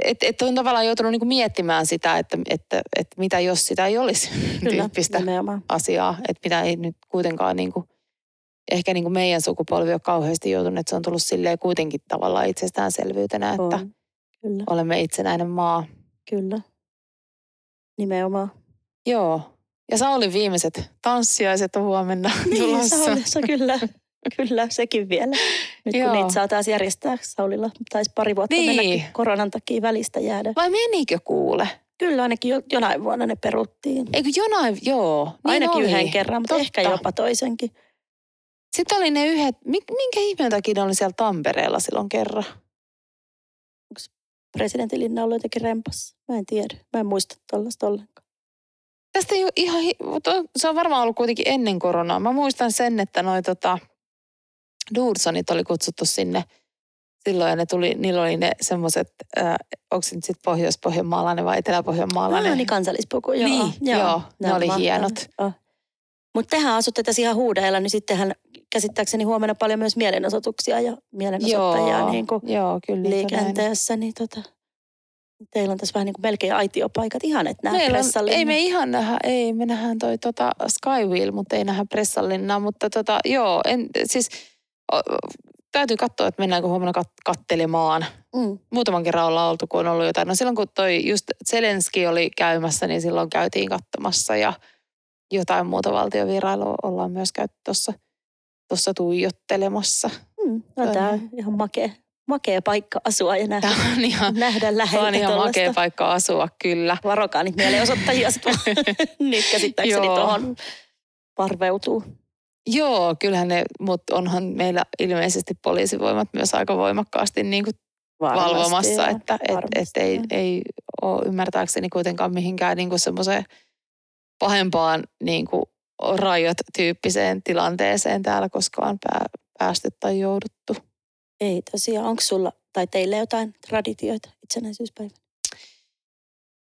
että et on tavallaan joutunut niin kuin miettimään sitä, että, että, että mitä jos sitä ei olisi Kyllä, tyyppistä nimenomaan. asiaa, että mitä ei nyt kuitenkaan niin kuin, ehkä niin kuin meidän sukupolvi ole kauheasti joutunut, että se on tullut silleen kuitenkin tavallaan itsestäänselvyytenä, että On. Kyllä, olemme itsenäinen maa. kyllä. Nimenomaan. Joo. Ja Saulin viimeiset tanssiaiset on huomenna Niin, tulossa. Saulissa kyllä. Kyllä, sekin vielä. Nyt kun Joo. niitä saa taas järjestää Saulilla, taisi pari vuotta Niin. mennäkin koronan takia välistä jäädä. Vai menikö kuule? Kyllä ainakin jo, jonain vuonna ne peruttiin. Eikö jonain, joo. Niin Ainakin oli. yhden kerran, mutta Totta. ehkä jopa toisenkin. Sitten oli ne yhdet, minkä ihmeen takia ne oli siellä Tampereella silloin kerran? Presidentin linna ollut jotenkin rempas. Mä en tiedä. Mä en muista tuollaista ollenkaan. Tästä ei ole ihan, se on varmaan ollut kuitenkin ennen koronaa. Mä muistan sen, että noi tota, Dursonit oli kutsuttu sinne silloin ja ne tuli, niillä oli ne semmoiset, äh, onko se nyt sitten pohjois-pohjanmaalainen vai etelä-pohjanmaalainen? Ah, niin kansallispuku, joo. Niin, joo, ne on oli mahtavaa. hienot. Oh. Mutta tehän asutte tässä ihan huudeilla, niin sittenhän käsittääkseni huomenna paljon myös mielenosoituksia ja mielenosoittajia joo, niin kuin joo, kyllä liikenteessä. Niin tota, teillä on tässä vähän niin kuin melkein aitiopaikat. Ihan, että nämä Meillä on, pressallinen. ei me ihan nähdä, ei me nähdään toi tota Skywheel, mutta ei nähdä Pressallinnaa, mutta tota, joo, en, siis täytyy katsoa, että mennäänkö huomenna kat, kattelemaan. Mm. Muutaman kerran ollaan oltu, kun on ollut jotain. No silloin kun toi just Zelenski oli käymässä, niin silloin käytiin katsomassa ja jotain muuta valtiovierailua ollaan myös käyty tuossa tossa tuijottelemassa. Mm. No, tämä on ihan makea, makea paikka asua ja nähdä, Tämä on ihan, nähdä tämä läheltä on ihan makea tuollaista. paikka asua, kyllä. Varokaa niitä mielenosoittajia sitten. Nyt käsittääkseni tuohon parveutuu. Joo, kyllähän ne, mutta onhan meillä ilmeisesti poliisivoimat myös aika voimakkaasti niin kuin Varmasti, valvomassa, joo. että et, et ei, ei ole ymmärtääkseni kuitenkaan mihinkään niin kuin semmoiseen pahempaan niin kuin rajoit-tyyppiseen tilanteeseen täällä koskaan pää, päästy tai jouduttu. Ei tosiaan. Onko sulla tai teille jotain traditioita itsenäisyyspäivänä?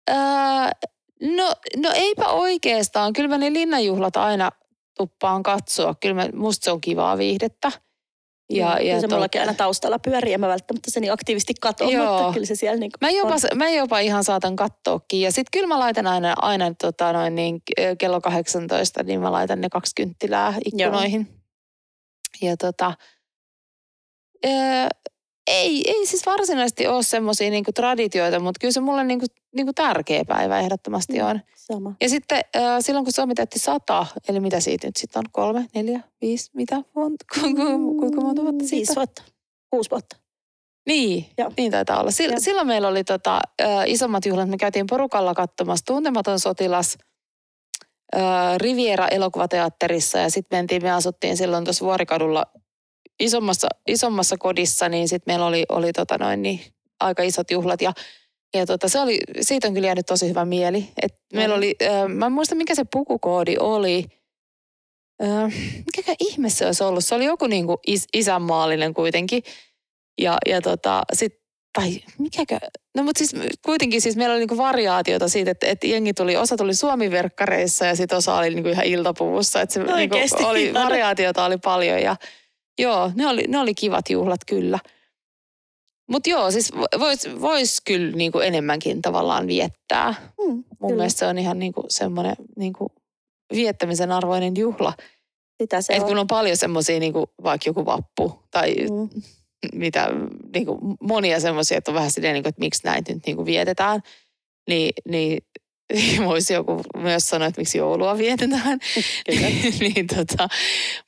Öö, no, no eipä oikeastaan. Kyllä mä ne linnanjuhlat aina tuppaan katsoa. Kyllä mä, musta se on kivaa viihdettä. Ja, Joo, ja kyllä se tota- mullakin aina taustalla pyörii. En mä välttämättä se niin aktiivisesti katso, Joo. mutta kyllä se siellä niin Mä jopa, on. mä jopa ihan saatan katsoakin. Ja sitten kyllä mä laitan aina, aina tota noin niin, kello 18, niin mä laitan ne kaksi kynttilää ikkunoihin. Ja tota, ö, ei, ei siis varsinaisesti ole semmoisia niinku traditioita, mutta kyllä se mulle niinku, niinku tärkeä päivä ehdottomasti Mm. on. Sama. Ja sitten ö, silloin kun Suomi täytti sata, eli mitä siitä nyt sitten on, kolme, neljä, viisi, mitä, monta, kuinka, kuinka monta vuotta siitä? Viisi vuotta. Kuusi vuotta. Niin, Joo. niin taitaa olla. Sil, Joo. silloin meillä oli tota, ö, isommat juhlat. Me käytiin porukalla katsomassa Tuntematon sotilas ö, Riviera elokuvateatterissa ja sitten mentiin, me asuttiin silloin tuossa Vuorikadulla isommassa, isommassa kodissa, niin sitten meillä oli, oli tota noin, niin, aika isot juhlat ja ja tota, se oli, siitä on kyllä jäänyt tosi hyvä mieli. Et meillä Mhm. oli, ö, mä en muista mikä se pukukoodi oli. Ö, mikäkään ihme se olisi ollut? Se oli joku niinku is, isänmaallinen kuitenkin. Ja, ja tota, sit, tai mikäkö, no mutta siis kuitenkin siis meillä oli niinku variaatiota siitä, että, että jengi tuli, osa tuli suomiverkkareissa ja sitten osa oli niinku ihan iltapuvussa. Että se niinku Oikeesti? oli, variaatiota oli paljon ja joo, ne oli, ne oli kivat juhlat kyllä. Mutta joo, siis voisi vois kyllä niinku enemmänkin tavallaan viettää. Mm, Mun kyllä. mielestä se on ihan niinku semmoinen niinku viettämisen arvoinen juhla. Sitä se Et on. kun on paljon semmoisia, niinku, vaikka joku vappu tai Mm. mitä, niinku, monia semmoisia, että on vähän silleen, niinku, että miksi näitä nyt niinku vietetään, niin, niin voisi joku myös sanoa, että miksi joulua vietetään. Niin, tota,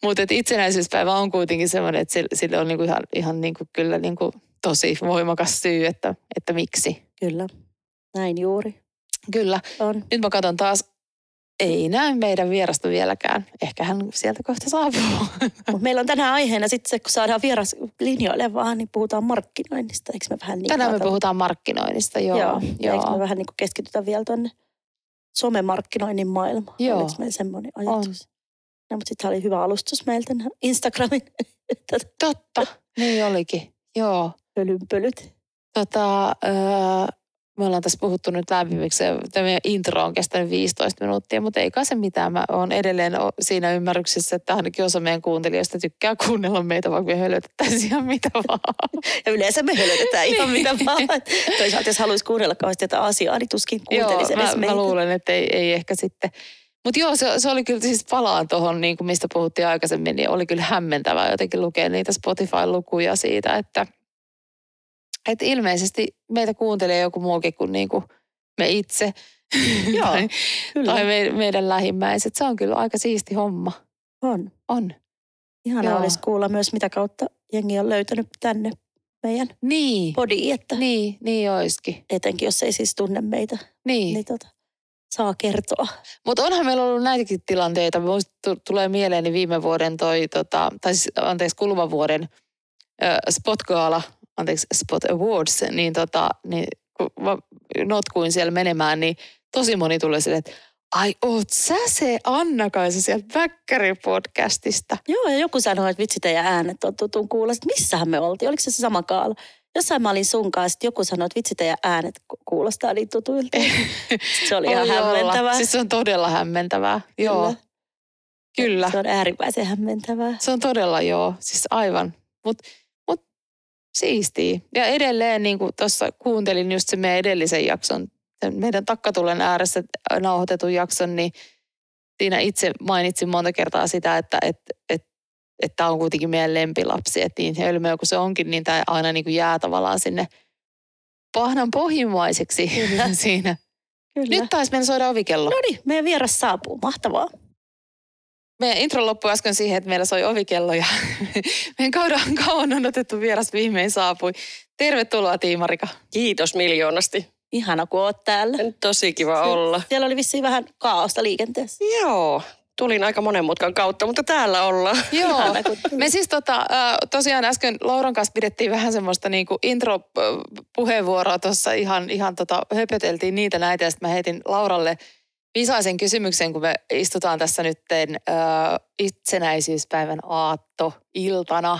mutta itsenäisyyspäivä on kuitenkin semmoinen, että sille, sille on niinku ihan, ihan niinku, kyllä niinku tosi voimakas syy, että, että miksi. Kyllä. Näin juuri Kyllä. on. Nyt mä katson taas, ei näy meidän vierasta vieläkään. Ehkä hän sieltä kohta saapuu. Mut meillä on tänään aiheena sitten se, kun saadaan vieras linjoille vaan, niin puhutaan markkinoinnista. Eikö me vähän niin Tänään me puhutaan markkinoinnista, joo. Joo. joo. Eikö me vähän niin keskitytä vielä tuonne somemarkkinoinnin maailmaan? Joo. Oliko meillä semmoinen ajatus? No, mutta sitten oli hyvä alustus meiltä Instagramin Totta, niin olikin. Joo. Hölynpölyt. Tota, öö, me ollaan tässä puhuttu nyt lämpimiksi. Tämä meidän intro on kestänyt 15 minuuttia, mutta ei kai se mitään. Mä oon edelleen siinä ymmärryksessä, että ainakin osa meidän kuuntelijoista tykkää kuunnella meitä, vaikka me hölötettäisiin ihan mitä vaan. Ja yleensä me hölötetään ihan Niin. mitä vaan. Toisaalta jos haluaisi kuunnella kauheasti jotain asiaa, niin tuskin kuuntelisi Joo, edes mä, meitä. mä luulen, että ei, ei ehkä sitten. Mutta joo, se, se oli kyllä siis palaan tuohon, niin kuin mistä puhuttiin aikaisemmin, niin oli kyllä hämmentävää jotenkin lukea niitä Spotify-lukuja siitä, että, että ilmeisesti meitä kuuntelee joku muukin kuin, niin kuin me itse. Joo, tai, Kyllä, tai me, meidän lähimmäiset. Se on kyllä aika siisti homma. on. On. Ihana Joo. olisi kuulla myös, mitä kautta jengi on löytänyt tänne meidän Niin, podiin, että niin, niin oiskin. etenkin jos ei siis tunne meitä, Niin. niin tota, saa kertoa. Mutta onhan meillä ollut näitäkin tilanteita. Musta tu- tulee mieleeni viime vuoden toi, tota, tai siis, anteeksi, kuluvan vuoden ö, Spot-gaala, anteeksi, Spot Awards, niin, tota, niin kun mä notkuin siellä menemään, niin tosi moni tuli silleen, että ai oot sä se Anna-Kaisa sieltä Väkkäri-podcastista. Joo, ja joku sanoi, että vitsi teidän äänet on tutun kuulla. Sitten missähän me oltiin? Oliko se se sama kaala? Jossain mä olin sun kanssa, joku sanoi, että vitsi teidän äänet ku- kuulostaa niin tutuilta. Se oli ihan hämmentävää. Siis se on todella hämmentävää. Joo, Kyllä. Kyllä. Se on äärimmäisen hämmentävää. Se on todella joo, siis aivan. Mutta mut, siistii. Ja edelleen niin kuin tuossa kuuntelin just se meidän edellisen jakson, meidän takkatulen ääressä nauhoitetun jakson, niin siinä itse mainitsin monta kertaa sitä, että, että, että että tämä on kuitenkin meidän lempilapsi, että niin hölmöä kuin se onkin, niin tämä aina niin kuin jää tavallaan sinne pahnan pohjimmaiseksi Kyllä. siinä. Kyllä. Nyt taisi mennä soida ovikello. No niin, meidän vieras saapuu. Mahtavaa. Meidän intro loppui äsken siihen, että meillä soi ovikello ja meidän kauan, kauan on otettu vieras viimein saapui. Tervetuloa Tiimarika. Kiitos miljoonasti. Ihana, kun oot täällä. Tosi kiva olla. Siellä oli vissiin vähän kaaosta liikenteessä. Joo, tulin aika monen mutkan kautta, mutta täällä ollaan. Joo. Me siis tota, tosiaan äsken Lauran kanssa pidettiin vähän semmoista niinku intro-puheenvuoroa tuossa ihan, ihan tota, höpöteltiin niitä näitä ja sitten mä heitin Lauralle visaisen kysymyksen, kun me istutaan tässä nytten äh, itsenäisyyspäivän aatto iltana,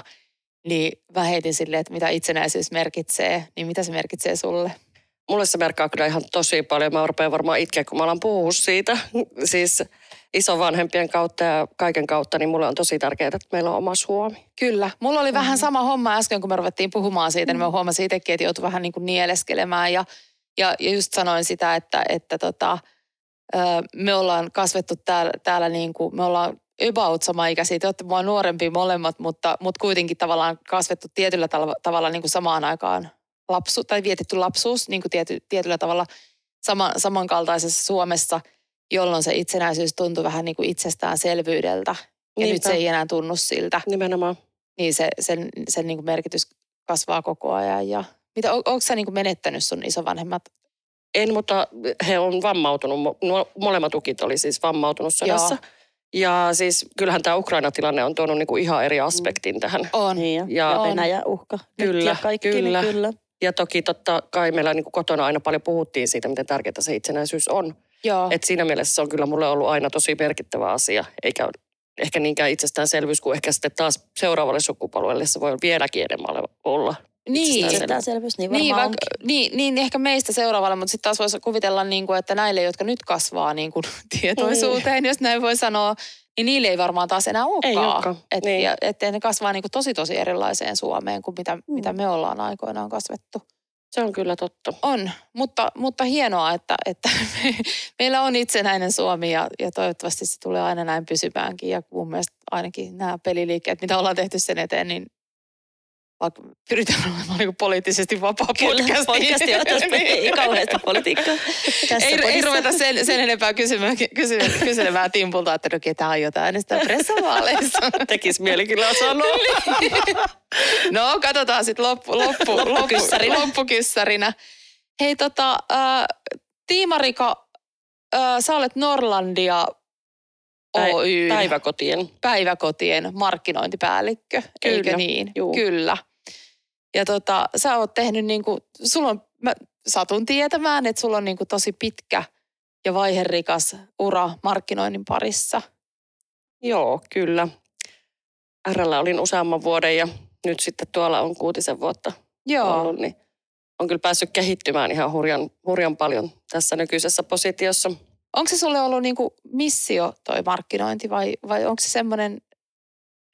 niin mä heitin silleen, että mitä itsenäisyys merkitsee, niin mitä se merkitsee sulle? Mulle se merkkaa kyllä ihan tosi paljon. Mä rupean varmaan itkeä, kun mä alan puhua siitä. Siis isovanhempien kautta ja kaiken kautta, niin mulle on tosi tärkeää, että meillä on oma Suomi. Kyllä. Mulla oli vähän sama homma äsken, kun me ruvettiin puhumaan siitä, niin mä huomasin itsekin, että joutui vähän niin kuin nieleskelemään. Ja, ja, ja just sanoin sitä, että, että tota, me ollaan kasvettu täällä, täällä niin kuin, me ollaan about sama ikäisiä. Te olette mua nuorempia molemmat, mutta, mutta kuitenkin tavallaan kasvettu tietyllä tavalla, niin kuin samaan aikaan lapsu, tai vietetty lapsuus niin kuin tiety, tietyllä tavalla sama, samankaltaisessa Suomessa, jolloin se itsenäisyys tuntui vähän niin kuin itsestäänselvyydeltä. Ja nyt Niinpä. se ei enää tunnu siltä Nimenomaan. niin se, sen, sen niin kuin merkitys kasvaa koko ajan. Ja mitä, on, onko sä niin kuin menettänyt sun isovanhemmat? En, mutta he on vammautunut. Molemmat ukit oli siis vammautunut sodassa. Joo. Ja siis kyllähän tämä Ukraina-tilanne on tuonut niinku ihan eri aspektin tähän. On. Niin ja, Ja- On. Venäjä uhka. Kyllä, ja kaikki, kyllä. Niin kyllä. Ja toki totta kai meillä niin kotona aina paljon puhuttiin siitä, miten tärkeää se itsenäisyys on. Joo. Et siinä mielessä se on kyllä mulle ollut aina tosi merkittävä asia, eikä ehkä niinkään itsestäänselvyys kuin ehkä sitten taas seuraavalle sukupolvelle se voi vieläkin enemmän olla. Niin. itsestäänselvyys. Niin varmaan Niin, niin, vaikka, niin, niin, ehkä meistä seuraavalle, mutta sitten taas voisi kuvitella, niin kuin, että näille, jotka nyt kasvaa niin kuin, tietoisuuteen, jos näin voi sanoa, niin niille ei varmaan taas enää olekaan. Ei olekaan, Et, niin. ja, että ne kasvaa niin kuin tosi tosi erilaiseen Suomeen kuin mitä, mitä me ollaan aikoinaan kasvettu. Se on kyllä totta. On, mutta, mutta hienoa, että, että me, meillä on itsenäinen Suomi ja, ja toivottavasti se tulee aina näin pysypäänkin. Ja mun mielestä ainakin nämä peliliikkeet, mitä ollaan tehty sen eteen, niin vaikka pyritään olemaan niin poliittisesti vapaa Kyllä, podcast. podcasti on tästä ei kauheasti politiikkaa. Tässä Ei, ei ruveta sen, sen enempää kysymään, kysymään, kyselemään Timpulta, että no ketä aiota äänestää pressavaaleissa. Tekis mieli kyllä sanoa. No, katsotaan sitten loppu, loppu, Loppukyssärinä. loppu, loppukyssärinä. Hei tota, äh, Tiimarika, äh, sä olet Norlandia Oy Päiväkotien. päiväkotien markkinointipäällikkö, eikö Kyllä, niin? juu. Kyllä. Ja tota, sä oot tehnyt niinku, sulla on, mä satun tietämään, että sulla on niinku tosi pitkä ja vaiherikas ura markkinoinnin parissa. Joo, kyllä. RL olin useamman vuoden ja nyt sitten tuolla on kuutisen vuotta Joo. ollut, niin on kyllä päässyt kehittymään ihan hurjan, hurjan paljon tässä nykyisessä positiossa. Onko se sulle ollut niinku missio toi markkinointi vai, vai onko se semmoinen,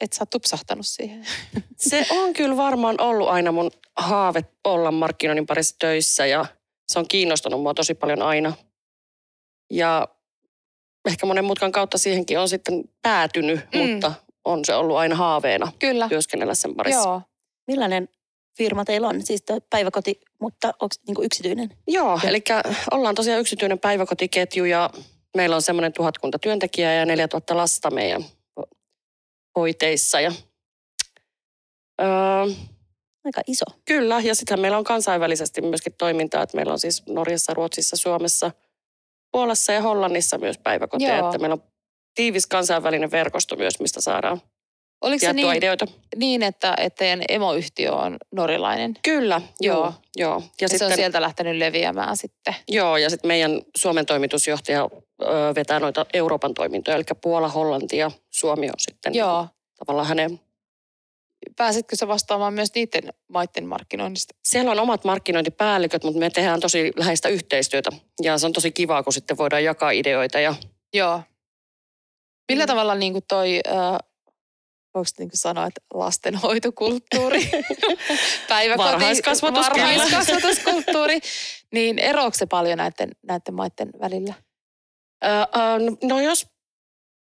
että sä oot tupsahtanut siihen? Se on kyllä varmaan ollut aina mun haave olla markkinoinnin parissa töissä ja se on kiinnostanut mua tosi paljon aina. Ja ehkä monen mutkan kautta siihenkin on sitten päätynyt, Mm. mm. mutta on se ollut aina haaveena Kyllä. työskennellä sen parissa. Joo. Millainen firma teillä on? Siis päiväkoti, mutta onko niinku yksityinen? Joo, eli ollaan tosiaan yksityinen päiväkotiketju ja meillä on semmoinen tuhatkunta työntekijää ja 4000 lasta meidän hoiteissa. Ja, öö, Aika iso. kyllä, ja sitten meillä on kansainvälisesti myöskin toimintaa, että meillä on siis Norjassa, Ruotsissa, Suomessa, Puolassa ja Hollannissa myös päiväkoteja, Joo. että meillä on tiivis kansainvälinen verkosto myös, mistä saadaan Oliko se niin, ideoita. niin että, että teidän emoyhtiö on norilainen? Kyllä, joo. Joo. joo. Ja, Ja se on sitten, sieltä lähtenyt leviämään sitten. Joo, ja sitten meidän Suomen toimitusjohtaja ö, vetää noita Euroopan toimintoja, eli Puola, Hollanti ja Suomi on sitten Joo. tavallaan hänen. Pääsitkö sä vastaamaan myös niiden maiden markkinoinnista? Siellä on omat markkinointipäälliköt, mutta me tehdään tosi läheistä yhteistyötä ja se on tosi kivaa, kun sitten voidaan jakaa ideoita ja Joo. Millä Mm. tavalla niin kuin toi, äh, voiko niin sanoa, että lastenhoitokulttuuri, päiväkoti, varhaiskasvatuskulttuuri, niin eroako se paljon näiden, näiden maiden välillä? No jos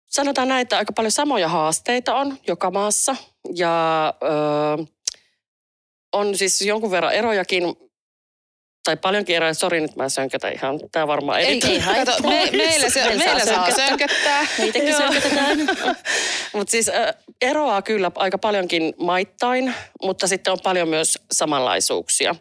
sanotaan näin, että aika paljon samoja haasteita on joka maassa ja ö, on siis jonkun verran erojakin, tai paljonkin eroja, sori nyt mä sönkötä ihan, tää varmaan Ei, ei me, meillä, se, Meillä saa sönköttää. Joo. sönkötetään. Mutta siis ö, eroaa kyllä aika paljonkin maittain, mutta sitten on paljon myös samanlaisuuksia.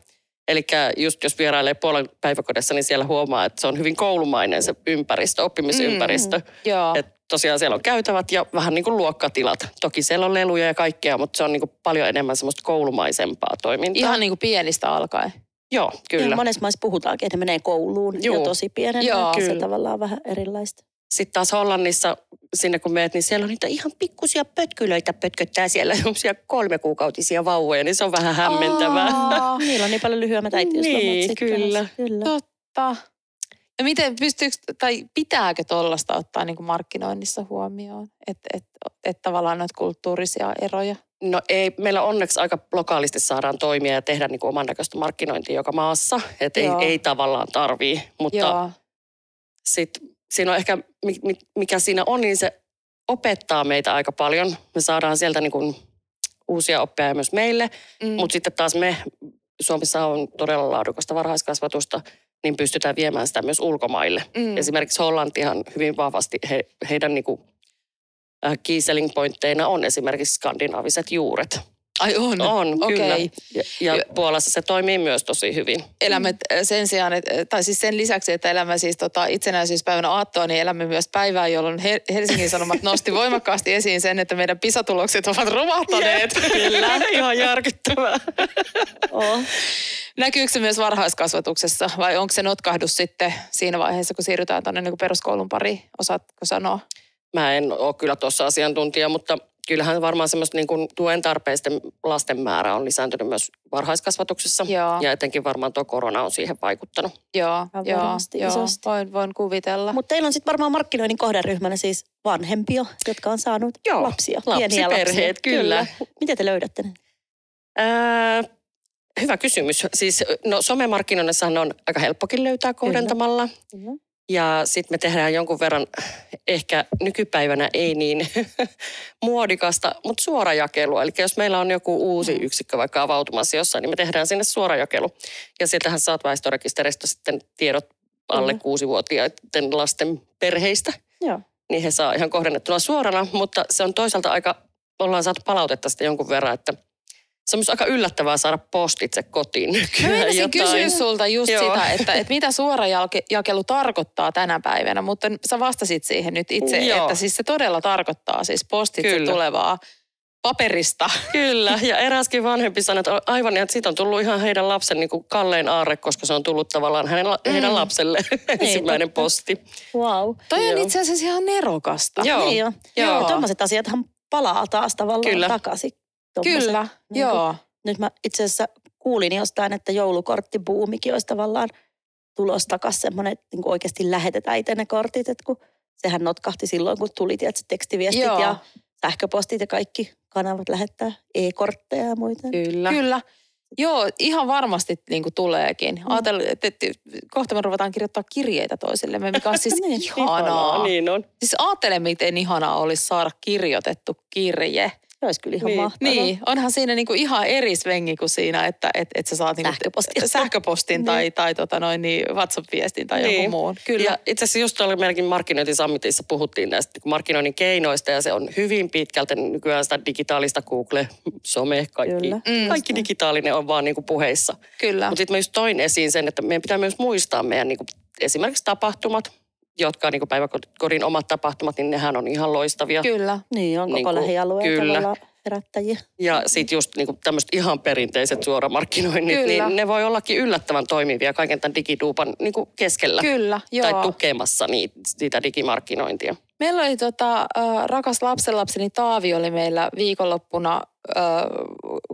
Eli just jos vierailee puolen päiväkodissa, niin siellä huomaa, että se on hyvin koulumainen se ympäristö, oppimisympäristö. Mm. Joo, Et tosiaan siellä on käytävät ja vähän niin kuin luokkatilat. Toki siellä on leluja ja kaikkea, mutta se on niin kuin paljon enemmän semmoista koulumaisempaa toimintaa. ihan niin kuin pienistä alkaen. Joo, Kyllä. kyllä. monessa maissa puhutaankin, että ne menee kouluun Juu. jo tosi pienenä. Joo, se kyllä. tavallaan vähän erilaista. Sitten taas Hollannissa, sinne kun meet, niin siellä on niitä ihan pikkusia pötkylöitä pötköttää siellä, semmoisia kolmekuukautisia vauvoja, niin se on vähän hämmentävää. Aa, Niillä on niin paljon lyhyemmät äitiyslomat Niin, kyllä. kyllä. totta. Ja miten pystyykö, tai pitääkö tuollaista ottaa niin kuin markkinoinnissa huomioon? Että et, et tavallaan noita kulttuurisia eroja. No ei, meillä onneksi aika lokaalisti saadaan toimia ja tehdä niin kuin oman näköistä markkinointia joka maassa. Että ei, ei tavallaan tarvii, mutta Joo, sit, siinä on ehkä, mi- mi- mikä siinä on, niin se opettaa meitä aika paljon. Me saadaan sieltä niin kuin uusia oppeja myös meille, mm. mutta sitten taas me, Suomessa on todella laadukasta varhaiskasvatusta, niin pystytään viemään sitä myös ulkomaille. mm. Esimerkiksi Hollantihan hyvin vahvasti, he, heidän niin kuin, key selling pointteina on esimerkiksi skandinaaviset juuret. Ai on. On, Okei. kyllä. Ja, ja Puolassa se toimii myös tosi hyvin. Elämme sen sijaan, että, tai siis sen lisäksi, että elämme siis tota itsenäisyyspäivänä aattoa, niin elämme myös päivää, jolloin He- Helsingin Sanomat nosti voimakkaasti esiin sen, että meidän pisatulokset ovat romahtaneet. Kyllä, ihan järkyttävää. Oh. Näkyykö se myös varhaiskasvatuksessa vai onko se notkahdus sitten siinä vaiheessa, kun siirrytään tuonne niin peruskoulun pariin? Osaatko sanoa? Mä en ole kyllä tuossa asiantuntija, mutta kyllähän varmaan semmoista niin kuin tuen tarpeisten lasten määrä on lisääntynyt myös varhaiskasvatuksessa. Joo. Ja etenkin varmaan tuo korona on siihen vaikuttanut. Joo, joo, varmasti joo. isosti. Voin, voin kuvitella. Mutta teillä on sitten varmaan markkinoinnin kohderyhmänä siis vanhempia, jotka on saanut Joo, lapsia, pieniä lapsiperheet, lapsia. kyllä. Miten te löydätte ne? Ää, hyvä kysymys. Siis no somemarkkinoinnissahan on aika helppokin löytää kohdentamalla. Kyllä. Ja sitten me tehdään jonkun verran, ehkä nykypäivänä ei niin muodikasta, mutta suorajakelua. Eli jos meillä on joku uusi Mm. yksikkö vaikka avautumassa jossain, niin me tehdään sinne suorajakelu. Ja sieltähän saat väestörekisteristä sitten tiedot alle Kyllä. kuusivuotiaiden lasten perheistä. Joo. Niin he saa ihan kohdennettuna suorana, mutta se on toisaalta aika, ollaan saatu palautetta sitten jonkun verran, että se on myös aika yllättävää saada postitse kotiin Mä nykyään meinasin jotain. kysyä sulta just Joo. sitä, että, että mitä suorajakelu tarkoittaa tänä päivänä, mutta sä vastasit siihen nyt itse, Joo. että siis se todella tarkoittaa siis postitse Kyllä. tulevaa paperista. Kyllä, ja eräskin vanhempi sanoi, että aivan, että siitä on tullut ihan heidän lapsen niin kuin kallein aarre, koska se on tullut tavallaan hänen, mm. heidän lapselle ensimmäinen totta. posti. Wow. Toi on Joo. itse asiassa ihan nerokasta. Joo. Niin jo. Joo. Joo. Tuommoiset asiathan palaa taas tavallaan Kyllä. takaisin. Tommoset, Kyllä, niin joo. Nyt mä itse asiassa kuulin jostain, että joulukorttibuumikin olisi tavallaan tulos takaisin semmoinen, että niin oikeasti lähetetään itse ne kortit, että kun sehän notkahti silloin, kun tuli tietysti, tekstiviestit Joo. ja sähköpostit ja kaikki kanavat lähettää e-kortteja ja muita. Kyllä. Kyllä. Joo, ihan varmasti niin kuin tuleekin. Mm. Ajattelin, että, että kohta me ruvetaan kirjoittaa kirjeitä toisillemme, mikä on siis Niin, ihanaa. Niin on. Siis ajattele, miten ihanaa olisi saada kirjoitettu kirje. Se olisi kyllä ihan Niin. mahtavaa. Niin, onhan siinä niinku ihan eri svengi kuin siinä, että et, et sä saat niinku Sähköpostia. sähköpostin tai, Niin. tai tota noin, niin WhatsApp-viestin tai Niin. jonkun muun. Kyllä. Ja itse asiassa just oli meilläkin markkinointisammitissa puhuttiin näistä niin kuin markkinoinnin keinoista ja se on hyvin pitkälti nykyään sitä digitaalista Google, some, kaikki, Kyllä. Mm. kaikki digitaalinen on vaan niin kuin puheissa. Kyllä. Mutta sitten mä just toin esiin sen, että meidän pitää myös muistaa meidän niin kuin, esimerkiksi tapahtumat, jotka on niin päiväkodin omat tapahtumat, niin nehän on ihan loistavia. Kyllä. Niin, on koko Niin kuin, lähialueen kyllä. tavallaan herättäjiä. Ja sitten just niin tämmöiset ihan perinteiset suoramarkkinoinnit, Kyllä. niin ne voi ollakin yllättävän toimivia kaiken tämän digiduupan niin kuin keskellä. Kyllä, joo. Tai tukemassa niitä, sitä digimarkkinointia. Meillä oli tota, äh, rakas lapsenlapseni Taavi oli meillä viikonloppuna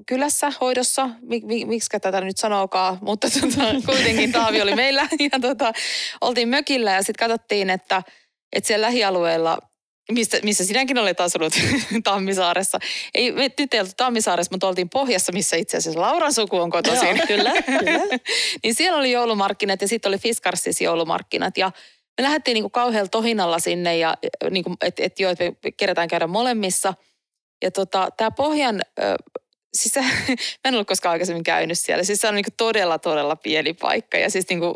kylässä hoidossa. Mik, mik, miksi tätä nyt sanookaa, mutta tota, kuitenkin Taavi oli meillä. Ja tota, oltiin mökillä ja sitten katsottiin, että, että siellä lähialueella Mistä, missä sinäkin olet asunut Tammisaaressa. Ei, me nyt ei oltu Tammisaaressa, mutta oltiin Pohjassa, missä itse asiassa Lauran suku on kotoisin. Joo, kyllä, kyllä. niin siellä oli joulumarkkinat ja sitten oli Fiskarsissa joulumarkkinat. Ja me lähdettiin niinku kauhealla tohinalla sinne, ja, niinku, että et joo, että me kerätään käydä molemmissa. Ja tota, tämä Pohjan, ö, siis se, mä en ollut koskaan aikaisemmin käynyt siellä. Siis se on niinku todella, todella pieni paikka ja siis niinku,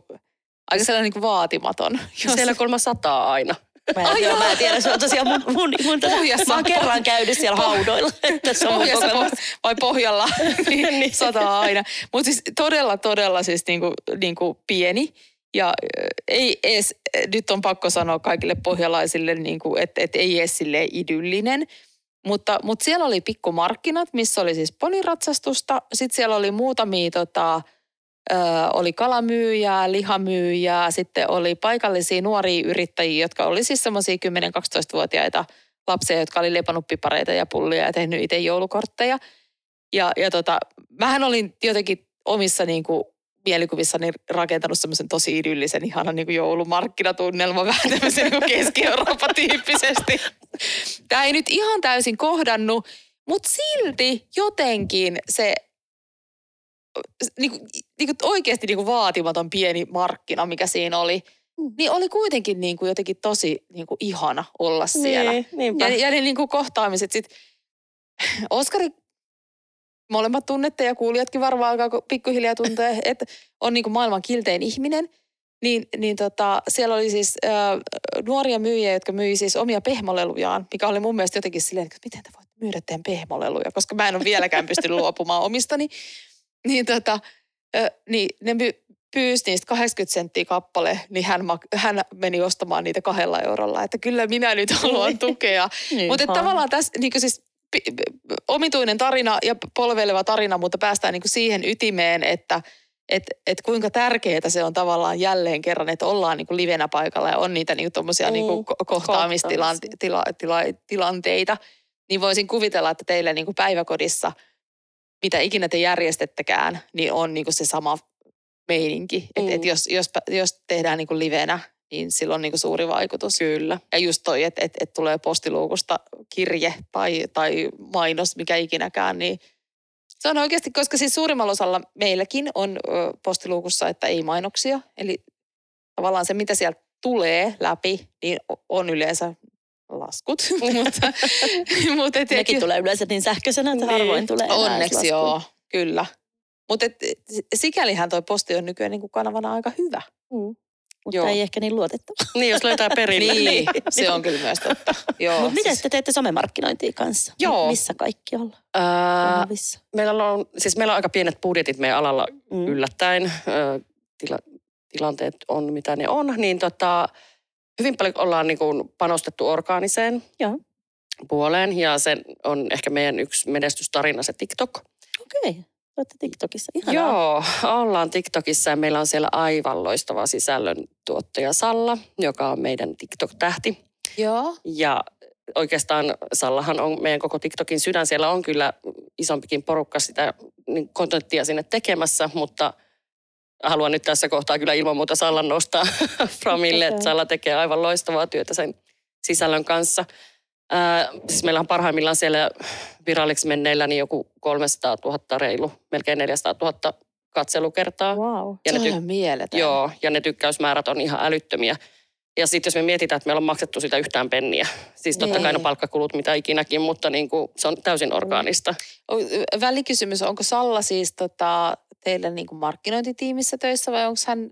aika sellainen niinku vaatimaton. Jos- Siellä kolma sataa aina. Mä en, Ai tiedä, mä en tiedä, se on tosiaan mun, mun, mun Pohjassa. mä oon kerran käynyt siellä haudoilla. Että se on Pohjassa po- vai pohjalla, niin, Niin. sataa aina. Mutta siis todella, todella siis niinku, niinku pieni. Ja ei edes, nyt on pakko sanoa kaikille pohjalaisille, niinku, että et ei edes silleen idyllinen. Mutta, mutta siellä oli pikkumarkkinat, missä oli siis poniratsastusta. Sitten siellä oli muutamia, tota, ö, oli kalamyyjää, lihamyyjää. Sitten oli paikallisia nuoria yrittäjiä, jotka oli siis semmoisia 10-12-vuotiaita lapsia, jotka oli lepannut pipareita ja pullia ja tehnyt itse joulukortteja. Ja, ja tota, mähän olin jotenkin omissa niin kuin, mielikuvissani rakentanut semmoisen tosi idyllisen, ihanan niin kuin joulumarkkinatunnelman, vähän tämmöisen niin Keski-Eurooppa-tyyppisesti. Tämä ei nyt ihan täysin kohdannut, mutta silti jotenkin se niin kuin, niin kuin oikeasti niin kuin vaatimaton pieni markkina, mikä siinä oli, Mm. niin oli kuitenkin niin kuin jotenkin tosi niin kuin ihana olla siellä. Niin, niinpä. Ja, ja ne niin kuin kohtaamiset sitten, Oskari, molemmat tunnette ja kuulijatkin varmaan alkaa pikkuhiljaa tuntea, että on niin kuin maailman kiltein ihminen. Niin, niin tota, siellä oli siis äh, nuoria myyjiä, jotka myi siis omia pehmolelujaan, mikä oli mun mielestä jotenkin silleen, että miten te voitte myydä teidän pehmoleluja, koska mä en ole vieläkään pystynyt luopumaan omistani. Niin, tota, niin ne my, pyysi niistä 80 senttiä kappale, niin hän, hän meni ostamaan niitä kahdella eurolla. Että kyllä minä nyt haluan tukea. Niin, Mutta tavallaan tässä niin siis omituinen tarina ja polveileva tarina, mutta päästään niin siihen ytimeen, että et, et kuinka tärkeää se on tavallaan jälleen kerran, että ollaan niin livenä paikalla ja on niitä niin tommosia Mm, niin kohtaamistilanteita. Niin voisin kuvitella, että teille niin päiväkodissa, mitä ikinä te järjestettekään, niin on niin se sama meininki. Että Mm. et jos, jos, jos tehdään niin livenä, niin sillä on niin suuri vaikutus. Kyllä. Ja just toi, että et, et tulee postiluukusta kirje tai, tai mainos, mikä ikinäkään, niin se on oikeasti, koska siis suurimmalla osalla meilläkin on postiluukussa, että ei mainoksia. Eli tavallaan se, mitä sieltä tulee läpi, niin on yleensä laskut. mutta, mutta et, Nekin tulee yleensä niin sähköisenä, että Niin. harvoin tulee Onneksi joo, kyllä. Mutta sikälihän toi posti on nykyään niin kuin kanavana aika hyvä. Mm. Mutta Joo. ei ehkä niin luotettava. Niin, jos löytää perille. Niin, se on kyllä myös totta. Joo, Mutta miten siis- te teette somemarkkinointia kanssa? Joo. Missä kaikki ollaan? Kanavissa. meillä, on, siis meillä on aika pienet budjetit meidän alalla Mm. yllättäen. Ö, tila, tilanteet on mitä ne on. Niin tota, hyvin paljon ollaan niin kuin panostettu orgaaniseen Joo. puoleen. Ja se on ehkä meidän yksi menestystarina, se TikTok. Okei. Olette TikTokissa. Ihanaa. Joo, ollaan TikTokissa ja meillä on siellä aivan loistava sisällöntuottaja Salla, joka on meidän TikTok-tähti. Joo. Ja oikeastaan Sallahan on meidän koko TikTokin sydän. Siellä on kyllä isompikin porukka sitä niin kontenttia sinne tekemässä, mutta haluan nyt tässä kohtaa kyllä ilman muuta Sallan nostaa Framille, että Salla tekee aivan loistavaa työtä sen sisällön kanssa. Ää, siis meillä on parhaimmillaan siellä viralliksi menneillä niin joku 300 000 reilu, melkein 400 000 katselukertaa. Wow. Ja se ne on ihan mieletön. Joo, ja ne tykkäysmäärät on ihan älyttömiä. Ja sitten jos me mietitään, että meillä on maksettu sitä yhtään penniä. Siis totta kai ne Niin. palkkakulut mitä ikinäkin, mutta niin kuin, se on täysin orgaanista. O- Välikysymys, onko Salla siis tota, teillä niin kuin markkinointitiimissä töissä vai onko hän...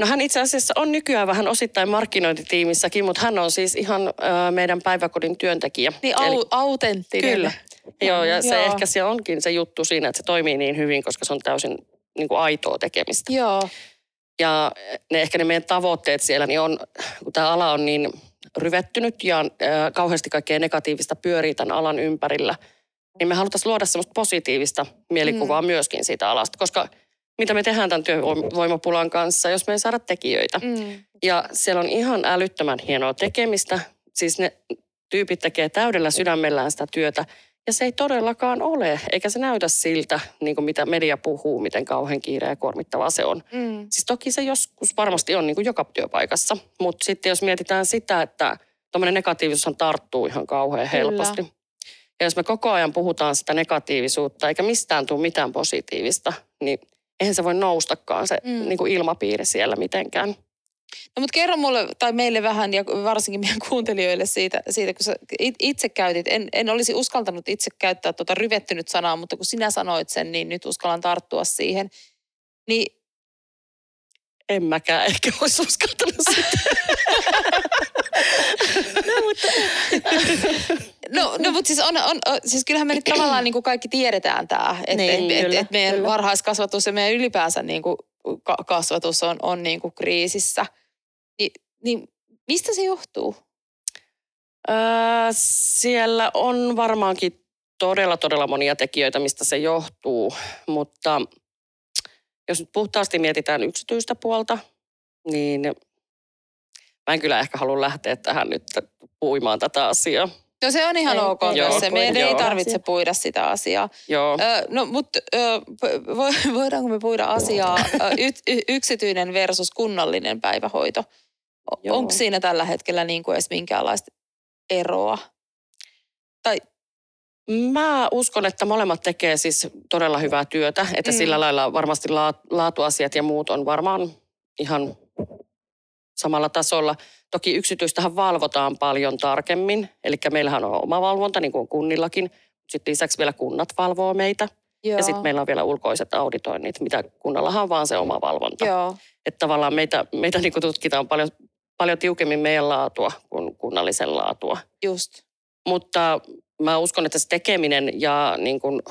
No hän itse asiassa on nykyään vähän osittain markkinointitiimissäkin, mutta hän on siis ihan ö, meidän päiväkodin työntekijä. Niin au, autenttinen. Kyllä. Joo, ja se Joo. ehkä se onkin se juttu siinä, että se toimii niin hyvin, koska se on täysin niin kuin aitoa tekemistä. Joo. Ja ne ehkä ne meidän tavoitteet siellä, niin on, kun tämä ala on niin ryvettynyt ja äh, kauheasti kaikkea negatiivista pyörii tämän alan ympärillä, niin me haluttaisiin luoda semmoista positiivista mielikuvaa mm. myöskin siitä alasta, koska mitä me tehdään tämän työvoimapulan kanssa, jos me ei saada tekijöitä. Mm. Ja siellä on ihan älyttömän hienoa tekemistä. Siis ne tyypit tekee täydellä sydämellään sitä työtä. Ja se ei todellakaan ole, eikä se näytä siltä, niin kuin mitä media puhuu, miten kauhean kiire ja kuormittavaa se on. Mm. Siis toki se joskus varmasti on niin kuin joka työpaikassa, mutta sitten jos mietitään sitä, että tuommoinen negatiivisuushan tarttuu ihan kauhean helposti. Ja jos me koko ajan puhutaan sitä negatiivisuutta, eikä mistään tule mitään positiivista, niin eihän se voi noustakaan se mm. niin kuin ilmapiiri siellä mitenkään. No mutta kerro mulle tai meille vähän ja varsinkin meidän kuuntelijoille siitä, siitä kun sä itse käytit, en, en olisi uskaltanut itse käyttää tuota ryvettynyt sanaa, mutta kun sinä sanoit sen, niin nyt uskallan tarttua siihen. Niin en mäkään ehkä olisi uskaltanut sitä. no, mutta... no, no mutta siis, on, on, siis kyllähän me nyt tavallaan niin kuin kaikki tiedetään tämä, että niin, et, et, et meidän kyllä. varhaiskasvatus ja meidän ylipäänsä niin kuin kasvatus on, on niin kuin kriisissä. Ni, niin mistä se johtuu? Öö, siellä on varmaankin todella, todella monia tekijöitä, mistä se johtuu, mutta jos nyt puhtaasti mietitään yksityistä puolta, niin mä en kyllä ehkä halua lähteä tähän nyt puimaan tätä asiaa. No se on ihan ei, ok ei, joo, se. Meidän ei tarvitse asia. puida sitä asiaa. Joo. Ö, no mutta voidaanko me puida asiaa y, yksityinen versus kunnallinen päivähoito? Onko siinä tällä hetkellä niin kuin edes minkäänlaista eroa? Tai Mä uskon, että molemmat tekee siis todella hyvää työtä, että mm. sillä lailla varmasti laatuasiat ja muut on varmaan ihan samalla tasolla. Toki yksityistähän valvotaan paljon tarkemmin, eli meillähän on oma valvonta, niin kuin kunnillakin. Sitten lisäksi vielä kunnat valvoo meitä. Joo. Ja sitten meillä on vielä ulkoiset auditoinnit, mitä kunnallahan on vaan se oma valvonta. Joo. Että tavallaan meitä, meitä niin kuin tutkitaan paljon, paljon tiukemmin meidän laatua kuin kunnallisen laatua. Just. Mutta mä uskon, että se tekeminen ja niin kuin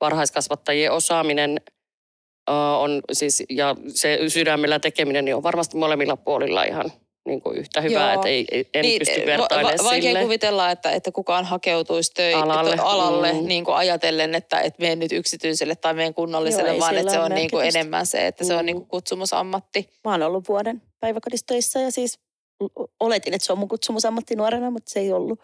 varhaiskasvattajien osaaminen on siis, ja se sydämellä tekeminen niin on varmasti molemmilla puolilla ihan niin kuin yhtä hyvää, että ei, ei, en niin, pysty vertailemaan va- Vaikea sille. kuvitella, että, että kukaan hakeutuisi töi, alalle, alalle mm. niin kuin ajatellen, että, että menen nyt yksityiselle tai menen kunnalliselle, Joo, vaan että se on niin kuin enemmän se, että mm. se on niin kuin kutsumusammatti. Mä oon ollut vuoden päiväkodissa töissä ja siis oletin, että se on mun kutsumusammatti nuorena, mutta se ei ollut.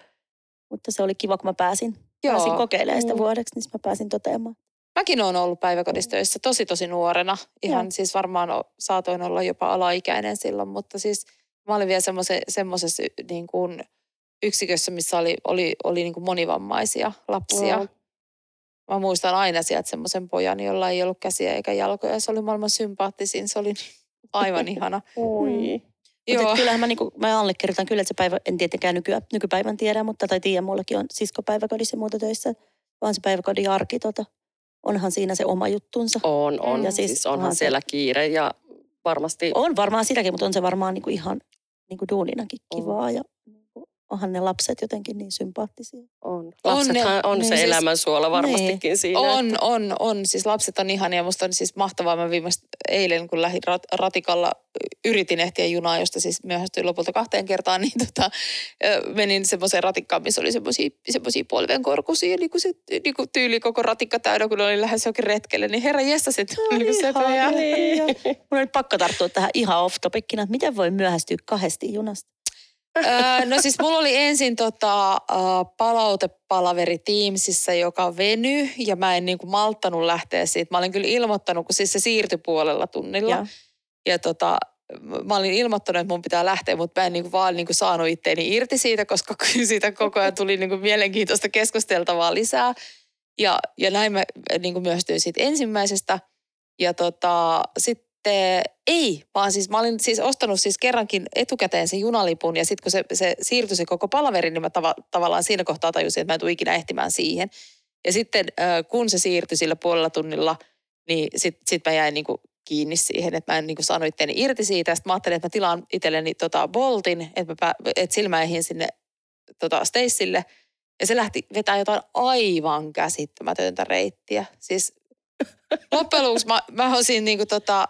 Mutta se oli kiva, kun mä pääsin, Joo. pääsin kokeilemaan sitä mm. vuodeksi, niin mä pääsin toteamaan. Mäkin olen ollut päiväkodissa töissä tosi tosi nuorena. Ihan Joo. siis varmaan saatoin olla jopa alaikäinen silloin, mutta siis mä olin vielä semmoisessa niin kuin yksikössä, missä oli, oli, oli niin kuin monivammaisia lapsia. Joo. Mä muistan aina sieltä semmoisen pojan, jolla ei ollut käsiä eikä jalkoja. Se oli maailman sympaattisin. Se oli aivan ihana. Oi. Mutta kyllähän mä, niinku, mä allekirjoitan kyllä, että se päivä, en tietenkään nyky, nykypäivän tiedä, mutta tai tiedä, mullakin on sisko päiväkodissa ja muuta töissä, vaan se päiväkodin arki, tota, onhan siinä se oma juttunsa. On, on. Ja siis, siis onhan se, siellä kiire ja varmasti... On varmaan sitäkin, mutta on se varmaan niinku ihan niinku duuninakin kivaa on. ja onhan ne lapset jotenkin niin sympaattisia. On. Lapsethan on, on niin se siis, elämänsuola varmastikin niin. siinä. On, että... on, on. Siis lapset on ihania. Musta on siis mahtavaa. Mä viimeistä eilen, kun lähdin rat, ratikalla, yritin ehtiä junaa, josta siis myöhästyin lopulta kahteen kertaan, niin tota, menin semmoiseen ratikkaan, missä oli semmoisia polvenkorkusia, niin kuin se niin kuin tyyli koko ratikka täydä, kun oli lähes jokin retkelle, niin herra jesta sit. No, niin se niin. Mun oli pakko tarttua tähän ihan off topicina, että miten voi myöhästyä kahdesti junasta? Öö, no siis mulla oli ensin tota, uh, palautepalaveri Teamsissa, joka veny ja mä en niinku malttanut lähteä siitä. Mä olin kyllä ilmoittanut, kun siis se siirtyi puolella tunnilla. Ja, ja tota, mä olin ilmoittanut, että mun pitää lähteä, mutta mä en niinku vaan niinku saanut itteeni irti siitä, koska siitä koko ajan tuli niinku mielenkiintoista keskusteltavaa lisää. Ja, ja näin mä niinku myöstyin siitä ensimmäisestä. Ja tota, sitten sitten ei, vaan siis mä olin siis ostanut siis kerrankin etukäteen sen junalipun ja sitten kun se, se siirtyi se koko palaveri, niin mä tav- tavallaan siinä kohtaa tajusin, että mä en tule ikinä ehtimään siihen. Ja sitten kun se siirtyi sillä puolella tunnilla, niin sitten sit mä jäin niinku kiinni siihen, että mä en niinku saanut itseäni irti siitä. Sitten mä ajattelin, että mä tilaan itselleni tota Boltin, että, mä, että silmäihin sinne tota Stacelle. Ja se lähti vetää jotain aivan käsittämätöntä reittiä. Siis Loppujen lopuksi mä, mä olisin niin kuin tota,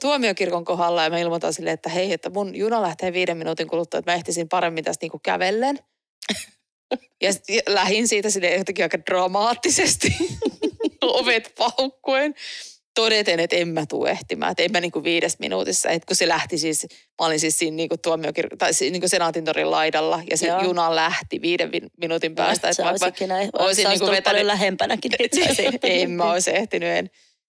tuomiokirkon kohdalla ja mä ilmoitan silleen, että hei, että mun juna lähtee viiden minuutin kuluttua, että mä ehtisin paremmin tästä niin kuin kävellen. Ja, ja lähin siitä sille jotenkin aika dramaattisesti, ovet paukkuen todeten, että en mä tule ehtimään, että en mä niinku viides minuutissa. Että kun se lähti siis, mä olin siis siinä niinku tuomiokir- tai niinku Senaatintorin laidalla ja se Joo. juna lähti viiden minuutin päästä. Että vaikka näin. olisin niinku vetänyt... paljon lähempänäkin En mä olisi ehtinyt, en.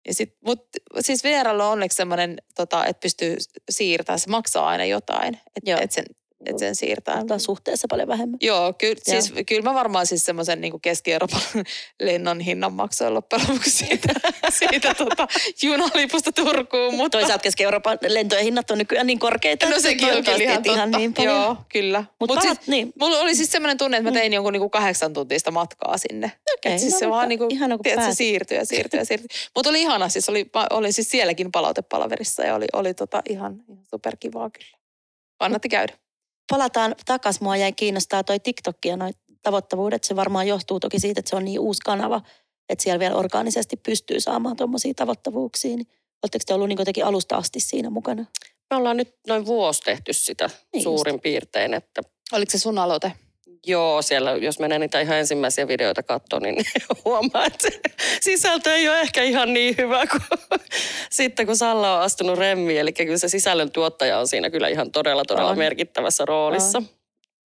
Ja sit, mut siis VRL on onneksi semmoinen, tota, että pystyy siirtämään, se maksaa aina jotain. Että et sen että sen siirtää. Antaa suhteessa paljon vähemmän. Joo, ky- siis, kyllä mä varmaan siis semmoisen niin Keski-Euroopan lennon hinnan maksoin loppujen lopuksi siitä, siitä tota, junalipusta Turkuun. Mutta... Toisaalta Keski-Euroopan lentojen hinnat on nykyään niin korkeita. No sekin on kyllä ihan totta. niin paljon. Joo, kyllä. Mut Mutta palat, siis, niin. mulla oli siis semmoinen tunne, että mä tein jonkun niinku kahdeksan tuntista matkaa sinne. Et siis no se mutta vaan niinku, ihana, kun tiedät, se siirtyi ja siirtyi ja siirtyi. Mutta oli ihana, siis oli, mä olin siis sielläkin palautepalaverissa ja oli, oli tota ihan, ihan superkivaa kyllä. Kannatti käydä. Palataan takas. Mua jäi kiinnostaa toi TikTok ja noi tavoittavuudet. Se varmaan johtuu toki siitä, että se on niin uusi kanava, että siellä vielä orgaanisesti pystyy saamaan tuommoisia tavoittavuuksia. Niin Oletteko te ollut niin jotenkin alusta asti siinä mukana? Me ollaan nyt noin vuosi tehty sitä Niin suurin piirtein, että Oliko se sun aloite? Joo, siellä jos menee niitä ihan ensimmäisiä videoita katsoa, niin huomaa, että sisältö ei ole ehkä ihan niin hyvä kuin sitten kun Salla on astunut remmiin. Eli kyllä se sisällön tuottaja on siinä kyllä ihan todella, todella On. merkittävässä roolissa.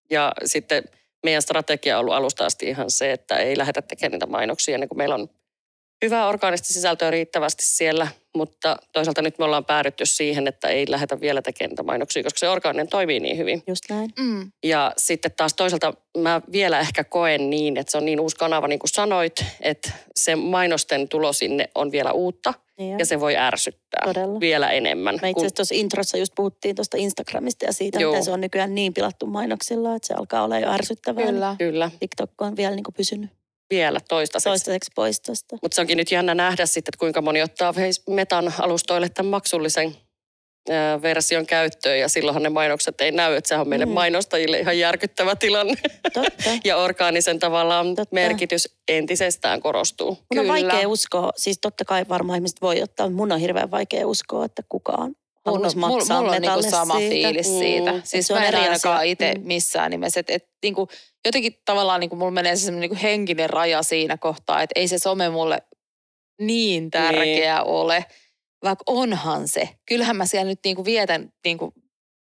Ja sitten meidän strategia on ollut alusta asti ihan se, että ei lähdetä tekemään niitä mainoksia ennen kuin meillä on hyvää orgaanista sisältöä riittävästi siellä. Mutta toisaalta nyt me ollaan päädytty siihen, että ei lähdetä vielä tekemään niitä mainoksia, koska se orgaaninen toimii niin hyvin. Just näin. Mm. Ja sitten taas toisaalta mä vielä ehkä koen niin, että se on niin uusi kanava, niin kuin sanoit, että se mainosten tulo sinne on vielä uutta Niin ja se voi ärsyttää Todella. vielä enemmän. Me itse asiassa tuossa introssa just puhuttiin tuosta Instagramista ja siitä, Joo. miten se on nykyään niin pilattu mainoksilla, että se alkaa olla jo ärsyttävää. Kyllä. Kyllä, TikTok on vielä niin kuin pysynyt vielä toistaiseksi. toistaiseksi pois tuosta. Mutta se onkin nyt jännä nähdä sitten, että kuinka moni ottaa Metan alustoille tämän maksullisen version käyttöön ja silloinhan ne mainokset ei näy, että sehän on meille Mm. mainostajille ihan järkyttävä tilanne. Totta. ja orgaanisen tavallaan Totta. merkitys entisestään korostuu. Mun on Kyllä. vaikea uskoa, siis totta kai varmaan ihmiset voi ottaa, mutta mun on hirveän vaikea uskoa, että kukaan Mun, haluaisi mulla, maksaa mulla on niinku sama siitä. fiilis Mm. siitä. Et Siis se on mä en eri ainakaan itse Mm. missään nimessä. Et, et, niinku, jotenkin tavallaan niinku, mulla menee se semmoinen niinku henkinen raja siinä kohtaa, että ei se some mulle niin tärkeä ole. Vaikka onhan se. Kyllähän mä siellä nyt niinku vietän niinku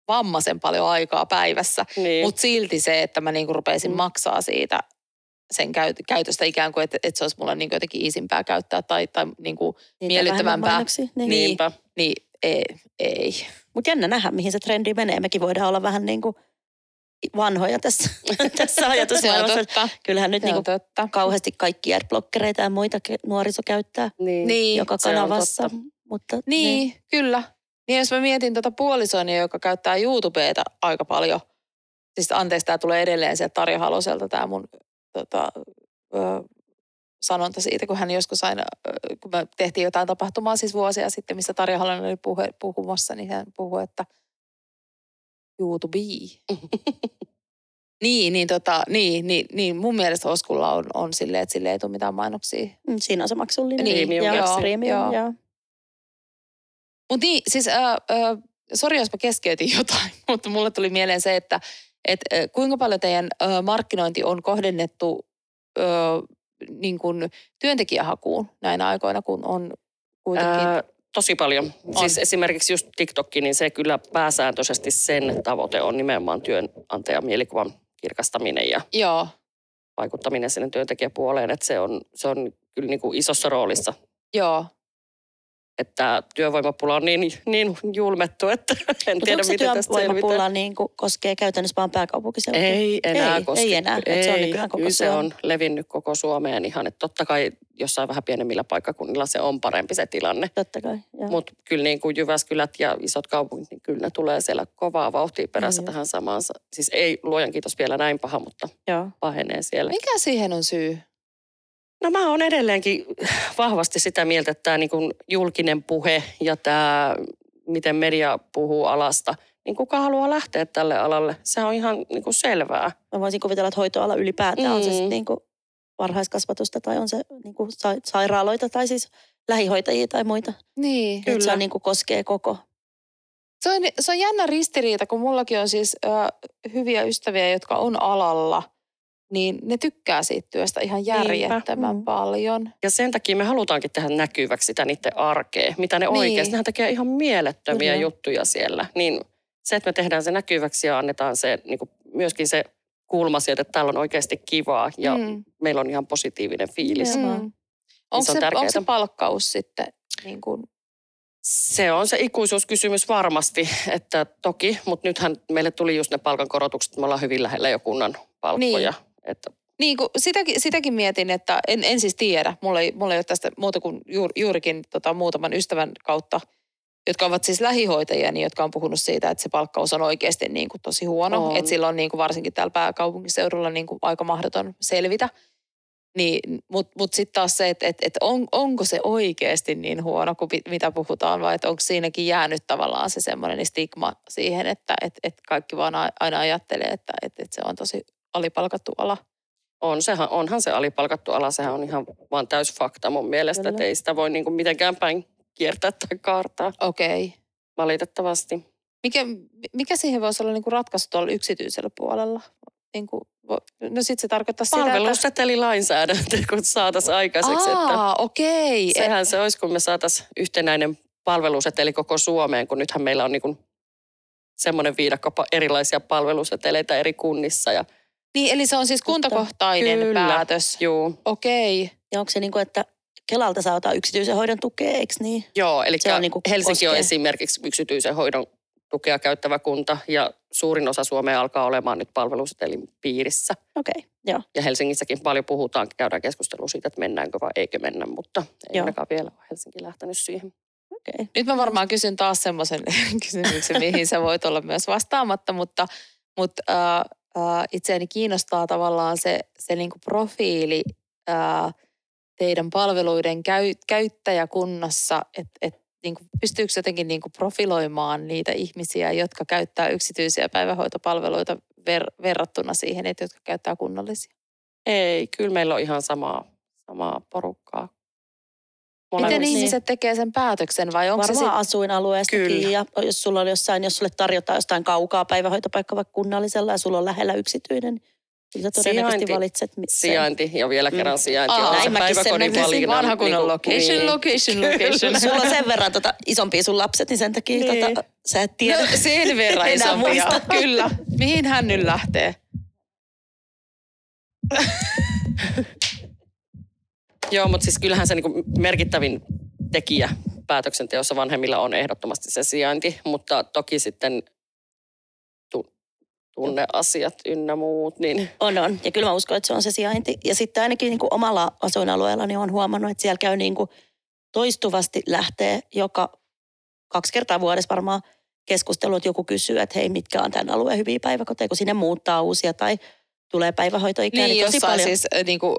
vammaisen paljon aikaa päivässä. Niin. Mutta silti se, että mä niinku rupeisin Mm. maksaa siitä sen käyt- käytöstä ikään kuin, että, että se olisi mulle niinku jotenkin isimpää käyttää tai, tai niinku, Niitä miellyttävämpää. Niin. Niin. Niinpä. niin ei. ei. Mutta jännä nähdä, mihin se trendi menee. Mekin voidaan olla vähän niin kuin vanhoja tässä, tässä ajatusmaailmassa. Kyllähän nyt niin kuin totta. kauheasti kaikki adblockereita ja muita nuoriso käyttää Niin. Niin, joka kanavassa. Mutta niin, kyllä. Niin jos mä mietin tuota puolisonia, joka käyttää YouTubeta aika paljon. Siis anteeksi, tämä tulee edelleen sieltä Tarja Haloselta tämä mun tota, ö, sanonta siitä, kun hän joskus aina, kun me tehtiin jotain tapahtumaa siis vuosia sitten, missä Tarja Halonen oli puhu, puhumassa, niin hän puhui, että YouTube. niin, niin, tota, niin, niin, niin, mun mielestä Oskulla on, on silleen, että sille ei tule mitään mainoksia. Mm, Siinä on se maksullinen. Niin, ja joo, premium, joo. joo. Mutta niin, siis, äh, äh, sori jos mä keskeytin jotain, mutta mulle tuli mieleen se, että et, äh, kuinka paljon teidän äh, markkinointi on kohdennettu äh, niin kuin työntekijähakuun näinä aikoina, kun on kuitenkin... Ää, tosi paljon. On. Siis esimerkiksi just TikTokki, niin se kyllä pääsääntöisesti sen tavoite on nimenomaan työnantajan mielikuvan kirkastaminen ja Joo, vaikuttaminen sinne työntekijäpuoleen. Että se on, se on kyllä niin kuin isossa roolissa. joo. Että työvoimapula on niin, niin julmettu, että en tiedä miten tästä selvitään. työvoimapula niin kuin koskee käytännössä vaan pääkaupunkiseutua? Ei enää Ei, koske. ei enää, että se on nykyään koko kyllä se on levinnyt koko Suomeen ihan. Että totta kai jossain vähän pienemmillä paikkakunnilla se on parempi se tilanne. Totta kai. Mutta kyllä niin kuin Jyväskylät ja isot kaupungit, niin kyllä ne tulee siellä kovaa vauhtia perässä Niin jo. tähän samaan. Siis ei luojan kiitos vielä näin paha, mutta joo. pahenee siellä. Mikä siihen on syy? No mä oon edelleenkin vahvasti sitä mieltä, että tämä niin julkinen puhe ja tämä, miten media puhuu alasta, niin kuka haluaa lähteä tälle alalle? Se on ihan niin kuin selvää. Mä voisin kuvitella, että hoitoala ylipäätään on se Mm. sitten niin kuin varhaiskasvatusta tai on se niin kuin sa- sairaaloita tai siis lähihoitajia tai muita. Niin. Että se Kyllä. on niin kuin koskee koko. Se on, se on jännä ristiriita, kun mullakin on siis ö, hyviä ystäviä, jotka on alalla, niin ne tykkää siitä työstä ihan järjettömän Mm. paljon. Ja sen takia me halutaankin tehdä näkyväksi sitä niiden arkea, mitä ne Niin. oikeasti, nehän tekee ihan mielettömiä Kyllä. juttuja siellä. Niin se, että me tehdään se näkyväksi ja annetaan se niin kuin myöskin se kulma sieltä, että täällä on oikeasti kivaa ja Mm. meillä on ihan positiivinen fiilis. Mm. Onko se on se, onko se palkkaus sitten niin kuin, Se on se ikuisuuskysymys varmasti, että toki, mutta nythän meille tuli just ne palkankorotukset, me ollaan hyvin lähellä jo kunnan palkkoja. Niin. Että niin kuin sitäkin, sitäkin mietin, että en, en siis tiedä. Mulla ei, mulla ei ole tästä muuta kuin juur, juurikin tota, muutaman ystävän kautta, jotka ovat siis lähihoitajia, niin jotka on puhunut siitä, että se palkkaus on oikeasti niin kuin tosi huono. On. Että sillä on niin kuin varsinkin täällä pääkaupunkiseudulla niin kuin aika mahdoton selvitä. Niin, Mutta mut sitten taas se, että et, et on, onko se oikeasti niin huono kuin mitä puhutaan, vai onko siinäkin jäänyt tavallaan se semmoinen stigma siihen, että et, et kaikki vaan aina ajattelee, että et, et se on tosi alipalkattu ala. On, sehän, onhan se alipalkattu ala, sehän on ihan vaan täys fakta mun mielestä, Kyllä. että ei sitä voi niinku mitenkään päin kiertää tai kaartaa. Okei. Okay. Valitettavasti. Mikä, mikä siihen voisi olla niinku ratkaisu tuolla yksityisellä puolella? Niinku, no sit se tarkoittaa sitä, Palveluseteli lainsäädäntö, kun saataisiin aikaiseksi. Aa, okei. Okay. Sehän se olisi, kun me saataisiin yhtenäinen palveluseteli koko Suomeen, kun nythän meillä on niinku semmoinen viidakko erilaisia palveluseteleitä eri kunnissa ja – niin, eli se on siis kuntakohtainen Kyllä. päätös. Joo. Okei. Okay. Ja onko se niin kuin, että Kelalta saa ottaa yksityisen hoidon tukea, eikö niin? Joo, eli se on niin kuin Helsinki koskee. on esimerkiksi yksityisen hoidon tukea käyttävä kunta ja suurin osa Suomea alkaa olemaan nyt palvelusetelin piirissä. Okei, okay, joo. Ja Helsingissäkin paljon puhutaan, käydään keskustelua siitä, että mennäänkö vai eikö mennä, mutta ei ainakaan vielä ole Helsinki lähtenyt siihen. Okay. Nyt mä varmaan kysyn taas semmoisen kysymyksen, mihin sä voit olla myös vastaamatta, mutta, mutta äh, itseäni kiinnostaa tavallaan se, se niin kuin profiili ää, teidän palveluiden käy, käyttäjäkunnassa, että et, niin pystyykö jotenkin niin kuin profiloimaan niitä ihmisiä, jotka käyttää yksityisiä päivähoitopalveluita ver, verrattuna siihen, että jotka käyttää kunnallisia? Ei, kyllä meillä on ihan samaa, samaa porukkaa Miten niin. ihmiset tekee sen päätöksen vai onko Varmaan se sit... asuinalueestakin ja jos sulla on jossain, jos sulle tarjotaan jostain kaukaa päivähoitopaikka vaikka kunnallisella ja sulla on lähellä yksityinen, niin sä todennäköisesti sijainti, valitset sen. Sijainti ja vielä mm. kerran sijainti. Aa, on se päiväkodin valinnan. Vanha kunnon niin location, niin. location, location. sulla on sen verran tota, isompia sun lapset, niin sen takia niin. tota, sä et tiedä. No, sen verran isompia, kyllä. Mihin hän nyt lähtee? Joo, mutta siis kyllähän se niin merkittävin tekijä päätöksenteossa vanhemmilla on ehdottomasti se sijainti, mutta toki sitten tu- tunneasiat ynnä muut. Niin... On, on. Ja kyllä mä uskon, että se on se sijainti. Ja sitten ainakin niin kuin omalla asuinalueella niin on huomannut, että siellä käy niin kuin toistuvasti lähtee joka kaksi kertaa vuodessa varmaan keskustelu, että joku kysyy, että hei, mitkä on tämän alueen hyviä päiväkoteja, kun sinne muuttaa uusia tai tulee päivähoitoikää. Niin, niin tosi paljon. siis niin kuin,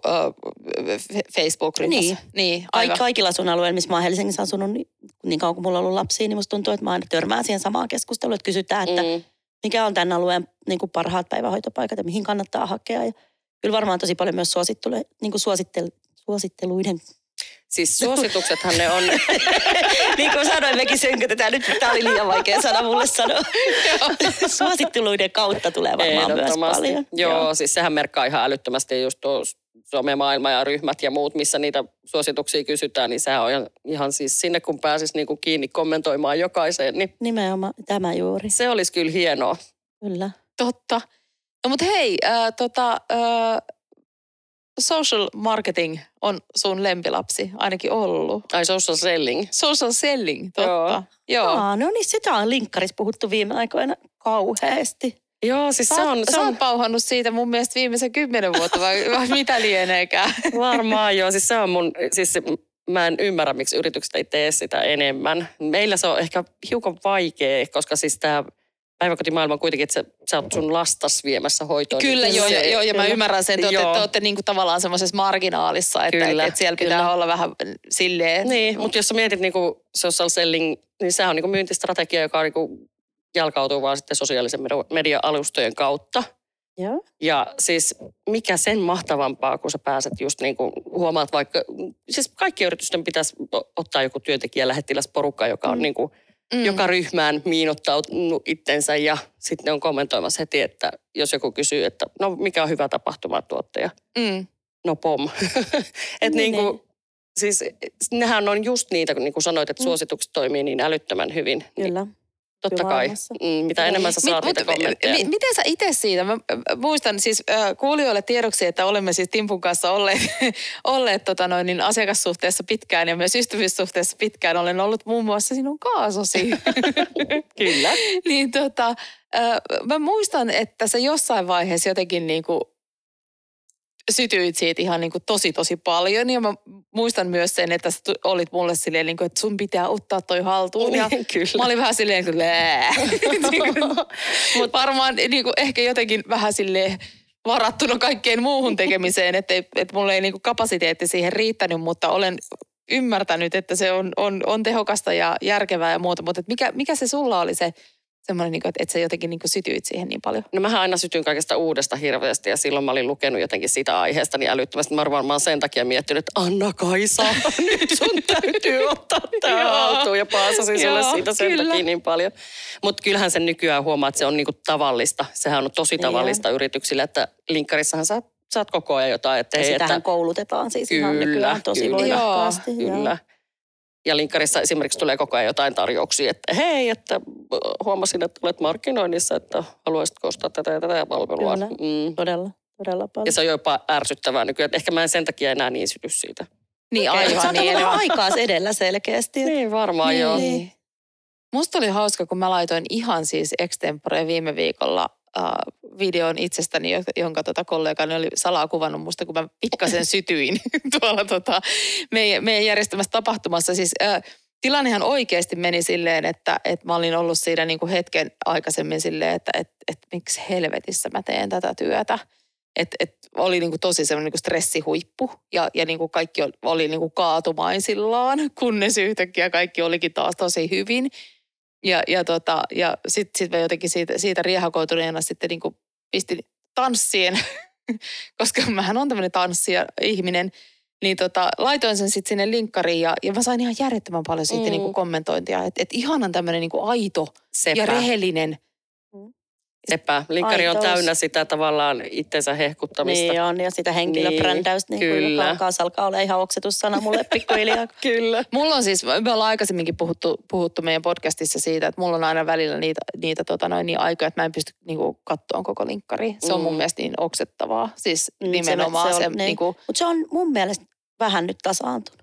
Facebook-ryhmässä. Niin, niin aivan. kaikilla sun alueilla, missä mä oon Helsingissä asunut, niin, niin kauan kuin mulla on ollut lapsia, niin musta tuntuu, että mä aina törmään siihen samaan keskusteluun, että kysytään, että mm. mikä on tämän alueen niin kuin parhaat päivähoitopaikat ja mihin kannattaa hakea. Ja kyllä varmaan tosi paljon myös suosittelu, niin kuin suosittel, suositteluiden Siis suosituksethan ne on. niin kuin sanoin, mekin sönkötetään nyt. Tämä oli liian vaikea sana mulle sanoa. Suositteluiden kautta tulee varmaan myös paljon. Joo, Joo, siis sehän merkkaa ihan älyttömästi just tuo somemaailma ja ryhmät ja muut, missä niitä suosituksia kysytään, niin sehän on ihan, ihan siis sinne, kun pääsis niinku kiinni kommentoimaan jokaiseen. Niin Nimenomaan tämä juuri. Se olisi kyllä hienoa. Kyllä. Totta. No mutta hei, äh, tota, äh, social marketing on sun lempilapsi ainakin ollut. Tai social selling. Social selling, totta. Joo. Joo. Aa, no niin, sitä on linkkarissa puhuttu viime aikoina kauheasti. Joo, siis se on... Se sä on pauhannut siitä mun mielestä viimeisen kymmenen vuotta, vai, vai mitä lieneekään? Varmaan joo, siis se on mun... Siis mä en ymmärrä, miksi yritykset ei tee sitä enemmän. Meillä se on ehkä hiukan vaikea, koska siis tämä päiväkotimaailma kuitenkin, että sä, sä oot sun lastas viemässä hoitoon. Kyllä, niin joo, se, joo, ja mä ymmärrän sen, että te olette, te olette niinku tavallaan semmoisessa marginaalissa, että, kyllä, että siellä pitää kyllä. olla vähän silleen. Niin, mutta jos sä mietit niinku social selling, niin se on niinku myyntistrategia, joka on niinku jalkautuu vaan sitten sosiaalisen media-alustojen kautta. Joo. Ja siis mikä sen mahtavampaa, kun sä pääset just niin kuin huomaat vaikka, siis kaikki yritysten pitäisi ottaa joku työntekijä lähettiläsporukka, joka on mm. niin kuin – mm. joka ryhmään miinottautunut itsensä ja sitten on kommentoimassa heti, että jos joku kysyy, että no mikä on hyvä tapahtumatuottaja. Mm. No pom. Et niin, niin kuin, siis nehän on just niitä, kun niin kuin sanoit, että mm. suositukset toimii niin älyttömän hyvin. Kyllä. Niin Totta kai. Mm, mitä enemmän sä saat Mit- niitä mut- kommentteja. mi- miten sä itse siitä? Mä mä muistan siis äh, kuulijoille tiedoksi, että olemme siis Timpun kanssa olleet, olleet tota noin, niin asiakassuhteessa pitkään ja myös ystävyyssuhteessa pitkään. Olen ollut muun muassa sinun kaasosi. Kyllä. niin tota, äh, mä muistan, että sä jossain vaiheessa jotenkin niin kuin sytyit siitä ihan niin kuin tosi tosi paljon. Ja mä muistan myös sen, että sä olit mulle silleen, niin kuin, että sun pitää ottaa toi haltuun. Ja Kyllä. Mä olin vähän silleen, lää. Mutta varmaan niin kuin, ehkä jotenkin vähän silleen varattuna kaikkeen muuhun tekemiseen, että et mulla ei niin kuin kapasiteetti siihen riittänyt, mutta olen ymmärtänyt, että se on, on, on tehokasta ja järkevää ja muuta. Mutta mikä, mikä se sulla oli se semmoinen, niin kuin, että, että sä jotenkin niin kuin sytyit siihen niin paljon? No mähän aina sytyn kaikesta uudesta hirveästi ja silloin mä olin lukenut jotenkin sitä aiheesta niin älyttömästi. Mä varmaan sen takia miettinyt, että Anna-Kaisa, nyt sun täytyy ottaa tämä haltuun ja paasasin sulle siitä sen kyllä. takia niin paljon. Mutta kyllähän sen nykyään huomaa, että se on niinku tavallista. Sehän on tosi tavallista yrityksille, että linkkarissahan sä saat koko ajan jotain. Että Ja hei, sitähän että, koulutetaan siis ihan Kyllä, nykyään tosi kyllä. voimakkaasti. joo. Kyllä. Ja linkkarissa esimerkiksi tulee koko ajan jotain tarjouksia, että hei, että huomasin, että olet markkinoinnissa, että haluaisitko ostaa tätä ja tätä palvelua. Kyllä. Mm. Todella, todella paljon. Ja se on jopa ärsyttävää nykyään. että Ehkä mä en sen takia enää niin syty siitä. Niin Sä aivan oot niin. vähän aikaa edellä selkeästi. Niin varmaan Niin. joo. Niin. Musta oli hauska, kun mä laitoin ihan siis extempore viime viikolla äh, videon itsestäni, jo- jonka tota kollegani oli salaa kuvannut musta, kun mä pikkasen sytyin tuolla tota, meidän, meidän järjestämässä tapahtumassa. Siis äh, tilannehan oikeasti meni silleen, että, että mä olin ollut siinä niin kuin hetken aikaisemmin silleen, että et, et, miksi helvetissä mä teen tätä työtä. Et, et oli niinku tosi semmoinen niinku stressihuippu ja, ja niinku kaikki oli, oli niinku kaatumaisillaan, kunnes yhtäkkiä kaikki olikin taas tosi hyvin. Ja, ja, tota, ja sitten sit mä jotenkin siitä, siitä riehakoituneena sitten niinku pistin tanssien, koska mähän on tämmöinen tanssija ihminen, niin tota, laitoin sen sitten sinne linkkariin ja, ja mä sain ihan järjettömän paljon siitä Mm. niinku kommentointia. Että et ihanan tämmöinen niinku aito Sepä. ja rehellinen. Sepä. Linkari on Aitous. täynnä sitä tavallaan itsensä hehkuttamista. Niin on, ja sitä henkilöbrändäystä, niin, niin kyllä. joka alkaa, alkaa olla ihan oksetussana mulle pikkuhiljaa. Kyllä. Mulla on siis, me ollaan aikaisemminkin puhuttu, puhuttu meidän podcastissa siitä, että mulla on aina välillä niitä, niitä tota noin, niin aikoja, että mä en pysty niinku, kattoon koko linkkari. Se on mun Mm. mielestä niin oksettavaa. Siis Mm, nimenomaan se se, on- se niin. niinku, Mutta se on mun mielestä vähän nyt tasaantunut.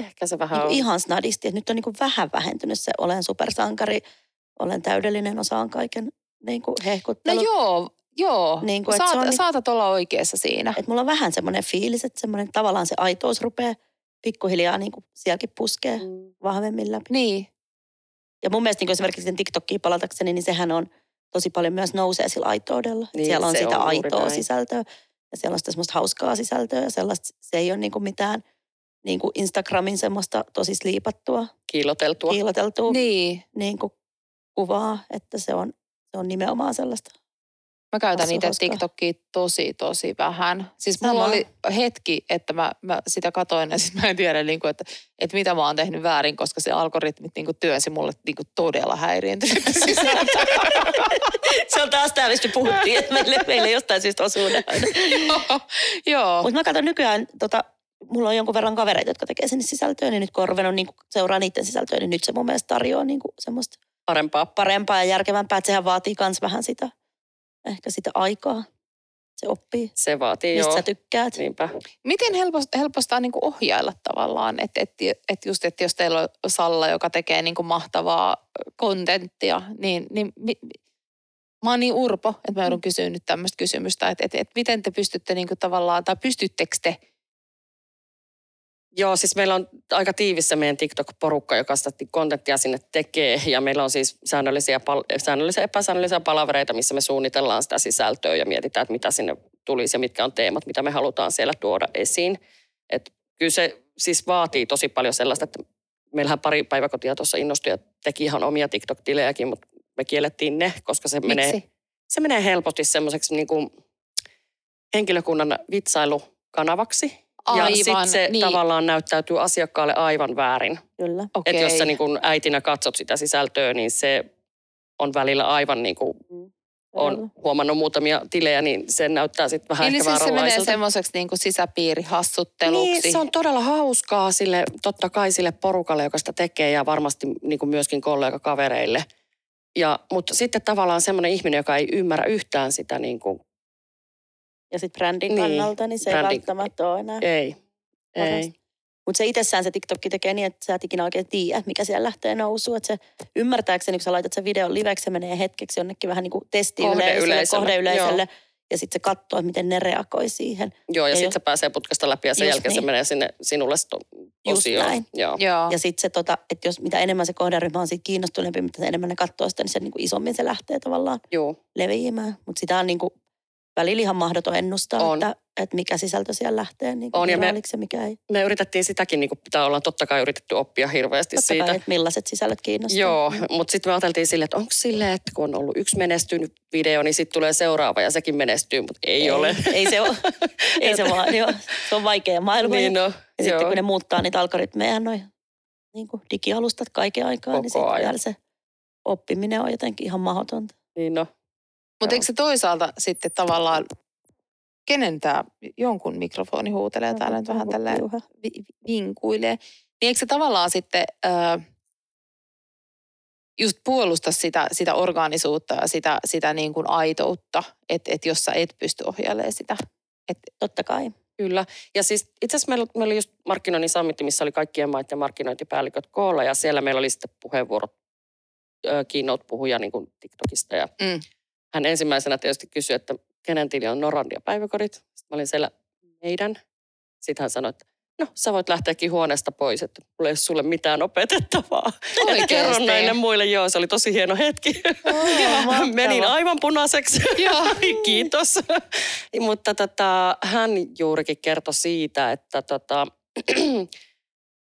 Ehkä se vähän Niin on. ihan snadisti, että nyt on niin kuin vähän vähentynyt se olen supersankari, olen täydellinen, osaan kaiken niin kuin no hehkuttelu. joo, joo. Niin kuin, Saat, niin- saatat olla oikeassa siinä. Että mulla on vähän semmoinen fiilis, että semmoinen tavallaan se aitous rupeaa pikkuhiljaa niin kuin sielläkin puskee Mm. vahvemmin läpi. Niin, Ja mun mielestä niin kuin esimerkiksi sen TikTokkiin palatakseni, niin sehän on tosi paljon myös nousee sillä aitoudella. Niin, siellä on sitä on aitoa näin. sisältöä ja siellä on sitä semmoista hauskaa sisältöä ja sellaista, se ei ole niin kuin mitään niin kuin Instagramin semmoista tosi sliipattua, Kiiloteltua. kiiloteltua niin. niin kuin kuvaa, että se on, se on nimenomaan sellaista. Mä käytän itse hauskaa. TikTokia tosi, tosi vähän. Siis Sama. mulla oli hetki, että mä, mä sitä katoin ja sitten mä en tiedä, niin kuin, että, että mitä mä oon tehnyt väärin, koska se algoritmit niin kuin työnsi mulle niin kuin todella häiriintynyt sisältöä. se on taas tämä, mistä puhuttiin, että meille, meille jostain syystä osuu. Joo, Joo. Mutta mä katson nykyään, tota, mulla on jonkun verran kavereita, jotka tekee sinne sisältöä, niin nyt kun on ruvennut niin seuraa niiden sisältöä, niin nyt se mun mielestä tarjoaa niin semmoista Parempaa. parempaa ja järkevämpää, että sehän vaatii myös vähän sitä, ehkä sitä aikaa. Se oppii, Se vaatii mistä joo. sä tykkäät. Niinpä. Miten helpost, helpostaa niin kuin ohjailla tavallaan, että et, et just, että jos teillä on Salla, joka tekee niin kuin mahtavaa kontenttia, niin, niin mi, mi- mä oon niin urpo, että mä joudun kysyä nyt tämmöistä kysymystä, että et, et miten te pystytte niin kuin tavallaan, tai pystyttekö te Joo, siis meillä on aika tiivissä meidän TikTok-porukka, joka sitä kontenttia sinne tekee. Ja meillä on siis säännöllisiä, pal- säännöllisiä epäsäännöllisiä palavereita, missä me suunnitellaan sitä sisältöä ja mietitään, että mitä sinne tulisi ja mitkä on teemat, mitä me halutaan siellä tuoda esiin. Et kyllä se siis vaatii tosi paljon sellaista, että meillähän pari päiväkotia tuossa innostui ja teki ihan omia TikTok-tilejäkin, mutta me kiellettiin ne, koska se menee Miksi? se menee helposti semmoiseksi niin kuin henkilökunnan vitsailukanavaksi. Ja Aivan, sitten se niin. tavallaan näyttäytyy asiakkaalle aivan väärin. Kyllä. Okei. Että jos sä niin kuin äitinä katsot sitä sisältöä, niin se on välillä aivan niin kuin on huomannut muutamia tilejä, niin se näyttää sitten vähän Eli ehkä siis se menee semmoiseksi niin sisäpiirihassutteluksi. Niin, se on todella hauskaa sille, totta kai sille porukalle, joka sitä tekee ja varmasti niin kuin myöskin kollegakavereille. Ja, mutta sitten tavallaan semmoinen ihminen, joka ei ymmärrä yhtään sitä niin kuin, Ja sitten brändin Niin, kannalta, niin se ei brändin- välttämättä ole enää. ei, ei. Mutta se itsessään se TikTokki tekee niin, että sä et ikinä oikein tiedä, mikä siellä lähtee nousuun. Että se ymmärtääkseni, kun sä laitat sen videon liveksi, se menee hetkeksi jonnekin vähän niin kuin testiyleisölle, Kohdeyleisölle. Ja sitten se katsoo, että miten ne reagoi siihen. Joo, ja, Ja sitten jos- se pääsee putkasta läpi ja sen Just jälkeen se niin. menee sinne sinulle osioon. näin. Joo. Joo. Ja sitten se, tota, että jos mitä enemmän se kohderyhmä on siitä kiinnostuneempi, mitä enemmän ne katsoo sitä, niin se niin kuin isommin se lähtee tavallaan Joo. leviämään. Mutta sitä on niin kuin välillä ihan mahdoton ennustaa, On. että, että mikä sisältö siellä lähtee niin On, ja me- ja mikä ei. Me yritettiin sitäkin, niin kuin pitää olla totta kai yritetty oppia hirveästi Totta siitä. kai, että millaiset sisällöt kiinnostaa. Joo, mutta sitten me ajateltiin silleen, että onko silleen, että kun on ollut yksi menestynyt video, niin sitten tulee seuraava ja sekin menestyy, mutta ei, ole. Ei se ole. ei se vaan, joo. Se on vaikea maailma. niin no, ja joo. sitten kun ne muuttaa niitä algoritmeja, noin niin kuin digialustat kaiken aikaa, niin Koko sitten ajan. vielä se oppiminen on jotenkin ihan mahdotonta. Niin no. Mutta eikö se toisaalta sitten tavallaan, kenen tämä jonkun mikrofoni huutelee täällä nyt vähän vi- vinkuilee, niin eikö se tavallaan sitten ö, just puolusta sitä, sitä orgaanisuutta ja sitä, sitä niin kuin aitoutta, että et jos sä et pysty ohjailemaan sitä. Totta kai. Kyllä. Ja siis itse asiassa meillä, meillä oli just markkinoinnin summitti, missä oli kaikkien maiden markkinointipäälliköt koolla ja siellä meillä oli sitten puheenvuorot keynote-puhuja niin kuin TikTokista ja Mm. Hän ensimmäisenä tietysti kysyi, että kenen tili on Norandia päiväkodit. Sitten mä olin siellä meidän. Sitten hän sanoi, että no sä voit lähteäkin huoneesta pois, että mulla ei ole sulle mitään opetettavaa. Ja Oikeesti? kerron näille muille, joo, se oli tosi hieno hetki. mahtavaa. Menin aivan punaiseksi. Joo. Kiitos. Mutta tota, hän juurikin kertoi siitä, että tota,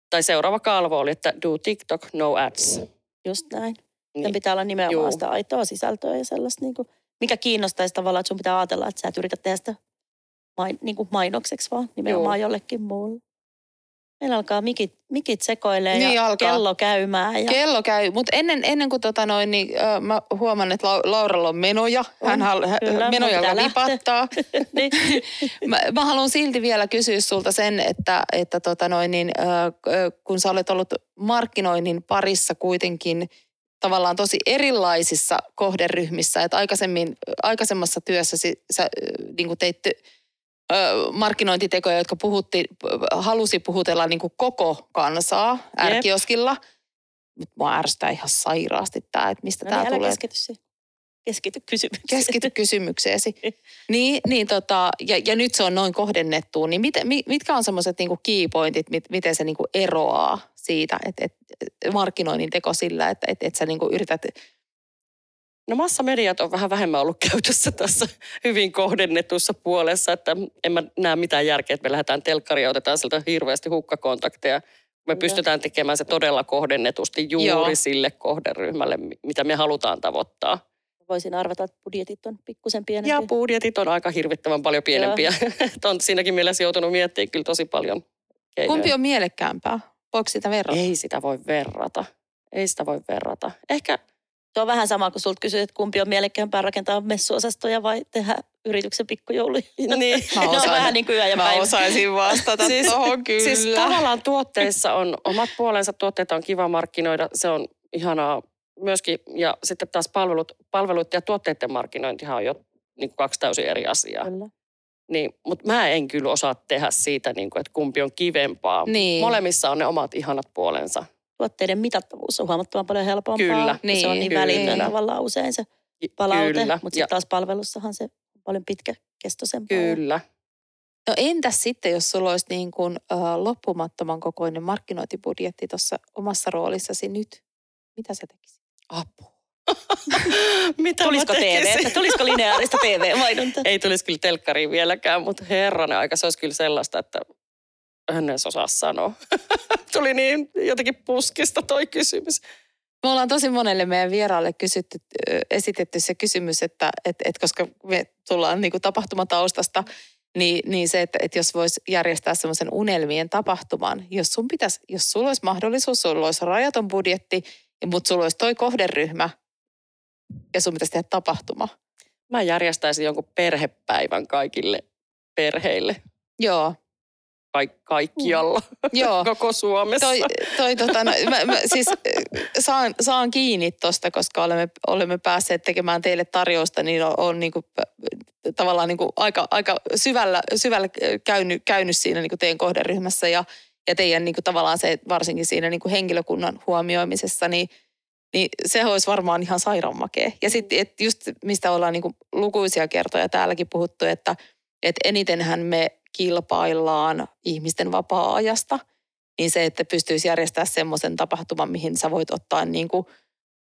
tai seuraava kalvo oli, että do TikTok, no ads. Just näin. Sen Niin. pitää olla nimenomaan Juu. sitä aitoa sisältöä ja sellaista, niin kuin, mikä kiinnostaisi tavallaan, että sun pitää ajatella, että sä et yritä tehdä sitä main, niin kuin mainokseksi, vaan nimenomaan jollekin muulle. Meillä alkaa mikit, mikit sekoilee Niin ja alkaa. kello käymään. Ja, Kello käy, mutta ennen, ennen kuin tota noin, niin, ö, mä huomaan, että Lau- Lauralla on menoja. Hän On, hal, kyllä, menoja vipattaa. niin, Mä, mä haluan silti vielä kysyä sulta sen, että, että tota noin, niin, ö, kun sä olet ollut markkinoinnin parissa kuitenkin tavallaan tosi erilaisissa kohderyhmissä, että aikaisemmin, aikaisemmassa työssä sä niin kuin teit markkinointitekoja, jotka puhutti, halusi puhutella niin kuin koko kansaa ärkioskilla. Mutta mua ärsyttää ihan sairaasti tämä, että mistä no tämä niin, tulee. keskity siihen. Keskity kysymykseen. Keskity kysymykseesi. Niin, niin tota, ja, ja nyt se on noin kohdennettu, niin mit, mi- mitkä on semmoiset niinku key pointit, mit, miten se niinku eroaa siitä, että et, markkinoinnin teko sillä, että et, et sä niinku yrität, No massamediat on vähän vähemmän ollut käytössä tässä hyvin kohdennetussa puolessa, että en mä näe mitään järkeä, että me lähdetään telkkariin ja otetaan sieltä hirveästi hukkakontakteja. Me pystytään tekemään se todella kohdennetusti juuri Joo. sille kohderyhmälle, mi- mitä me halutaan tavoittaa. Voisin arvata, että budjetit on pikkusen pienempiä. Ja budjetit on aika hirvittävän paljon pienempiä. On siinäkin mielessä joutunut miettimään kyllä tosi paljon keinoja. kumpi on mielekkäämpää? Voiko sitä verrata? Ei sitä voi verrata. Ei sitä voi verrata. Ehkä Se on vähän sama, kun sulta kysyt, että kumpi on mielekkäämpää rakentaa messuosastoja vai tehdä yrityksen pikkujouluja. niin. Mä ne on osaan- vähän niin kuin yö ja Mä päivä. osaisin vastata Siis- tuohon kyllä. Siis tavallaan tuotteissa on omat puolensa, tuotteita on kiva markkinoida, se on ihanaa myöskin. Ja sitten taas palvelut, palvelut ja tuotteiden markkinointihan on jo niin kuin kaksi täysin eri asiaa. Kyllä. Niin, mutta mä en kyllä osaa tehdä siitä, niin kuin, että kumpi on kivempaa. Niin. Molemmissa on ne omat ihanat puolensa. Tuotteiden mitattavuus on huomattavasti paljon helpompaa. Kyllä. ja se on Niin, niin välitön tavallaan usein se palaute. Kyllä. Mutta ja, sitten taas palvelussahan se on paljon pitkäkestoisempaa. kyllä. No entäs sitten, jos sulla olisi niin kuin, uh, loppumattoman kokoinen markkinointibudjetti tuossa omassa roolissasi nyt? Mitä sä tekisit? Apu. Mitä Tulisiko? TV? Tulisiko lineaarista TV-mainontaa? Ei tulisi kyllä telkkariin vieläkään, mutta herranen aika, se olisi kyllä sellaista, että en edes osaa sanoa. Tuli niin jotenkin puskista toi kysymys. Me ollaan tosi monelle meidän vieraalle kysytty, esitetty se kysymys, että et, et koska me tullaan niin kuin tapahtumataustasta, niin, niin se, että, että jos voisi järjestää semmoisen unelmien tapahtuman, jos sun pitäisi, jos sulla olisi mahdollisuus, sulla olisi rajaton budjetti, mutta sulla olisi toi kohderyhmä ja sun pitäisi tehdä tapahtuma. Mä järjestäisin jonkun perhepäivän kaikille perheille. Joo. kaik- kaikkialla Joo. koko Suomessa. Toi, toi tota, no, mä, mä, siis äh, saan, saan kiinni tosta, koska olemme, olemme päässeet tekemään teille tarjousta, niin on, on niinku, äh, tavallaan niinku aika, aika syvällä, syvällä käynyt, käynyt siinä niinku teidän kohderyhmässä ja, ja teidän niinku tavallaan se, varsinkin siinä niinku henkilökunnan huomioimisessa, niin, niin se olisi varmaan ihan sairaan makea. Ja sitten et just mistä ollaan niinku lukuisia kertoja täälläkin puhuttu, että et enitenhän me kilpaillaan ihmisten vapaa-ajasta, niin se, että pystyisi järjestämään semmoisen tapahtuman, mihin sä voit ottaa niin kuin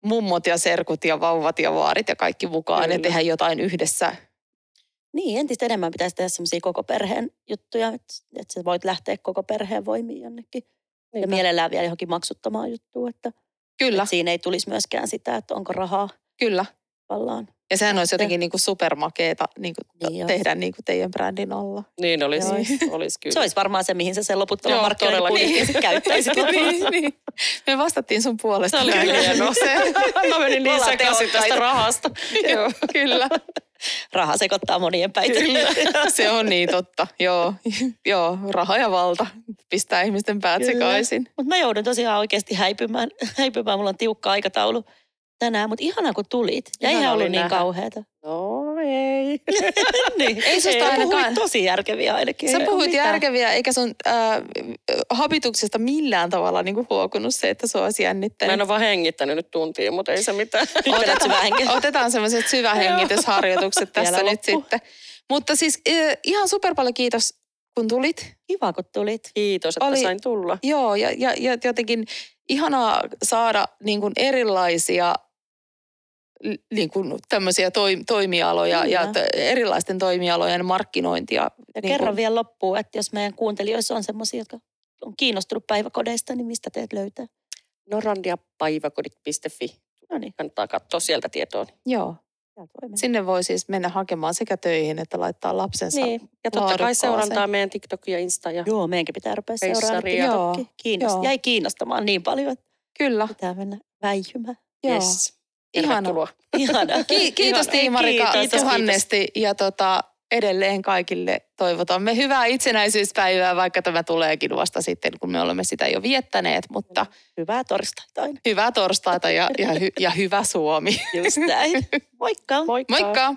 mummot ja serkut ja vauvat ja vaarit ja kaikki mukaan Kyllä. ja tehdä jotain yhdessä. Niin, entistä enemmän pitäisi tehdä semmoisia koko perheen juttuja, että, että sä voit lähteä koko perheen voimiin jonnekin. Ja Niinpä. mielellään vielä johonkin maksuttamaan juttuun, että, Kyllä, että siinä ei tulisi myöskään sitä, että onko rahaa kyllä. vallaan. Ja sehän olisi jotenkin niin kuin supermakeeta niin kuin Niin tehdä niin kuin teidän brändin alla. Niin olisi, olisi kyllä. Se olisi varmaan se, mihin sä sen loputtoman Joo, markkinointibudjetin sit käyttäisit niin, niin. Me vastattiin sun puolesta. Se oli kyllä hienoa. Mä menin niin sekaisin tästä rahasta. Joo, kyllä. Raha sekoittaa monien päitä. Kyllä, se on niin totta. Joo, joo raha ja valta pistää ihmisten päät sekaisin. Mutta mä joudun tosiaan oikeasti häipymään. häipymään. Mulla on tiukka aikataulu tänään, mutta ihanaa kun tulit. Ja oli ollut niin kauheata. No ei. niin. Ei susta Ei, ainakaan- puhuit tosi järkeviä ainakin. Sä puhuit mitään. järkeviä, eikä sun äh, habituksesta millään tavalla niin huokunut se, että sua olisi Mä jännittänyt. en ole vaan hengittänyt nyt tuntia, mutta ei se mitään. Henkeä. Otetaan semmoiset syvähengitysharjoitukset tässä Vielä nyt loppu. sitten. Mutta siis äh, ihan super paljon kiitos, kun tulit. Kiva, kun tulit. Kiitos, että Oli- sain tulla. Joo, ja, ja, ja jotenkin ihanaa saada niin kuin erilaisia niin kuin tämmöisiä toi, toimialoja ja Kyllä. t- erilaisten toimialojen markkinointia. Ja niin kerran kuin, vielä loppuun, että jos meidän kuuntelijoissa on semmoisia, jotka on kiinnostunut päiväkodeista, niin mistä teet löytää? norandiapäiväkodit.fi. No niin, Kannattaa katsoa sieltä tietoa. Joo, voi sinne voi siis mennä hakemaan sekä töihin että laittaa lapsensa. Niin. Ja totta kai seurantaa meidän TikTok ja Insta. Ja... Joo, meidänkin pitää rupea seuraamaan. Joo, Kiinnost, joo. jäi kiinnostamaan niin paljon, että Kyllä, pitää mennä väijymään. joo. Yes. Ihana. Tervetuloa. Ihanaa. Ki- kiitos Kiitos, tuhannesti ja tota, edelleen kaikille toivotamme hyvää itsenäisyyspäivää, vaikka tämä tuleekin vasta sitten, kun me olemme sitä jo viettäneet, mutta Hyvää torstaita aina. hyvää torstaita ja, ja, hy- ja hyvä Suomi. Just näin. Moikka. Moikka. Moikka!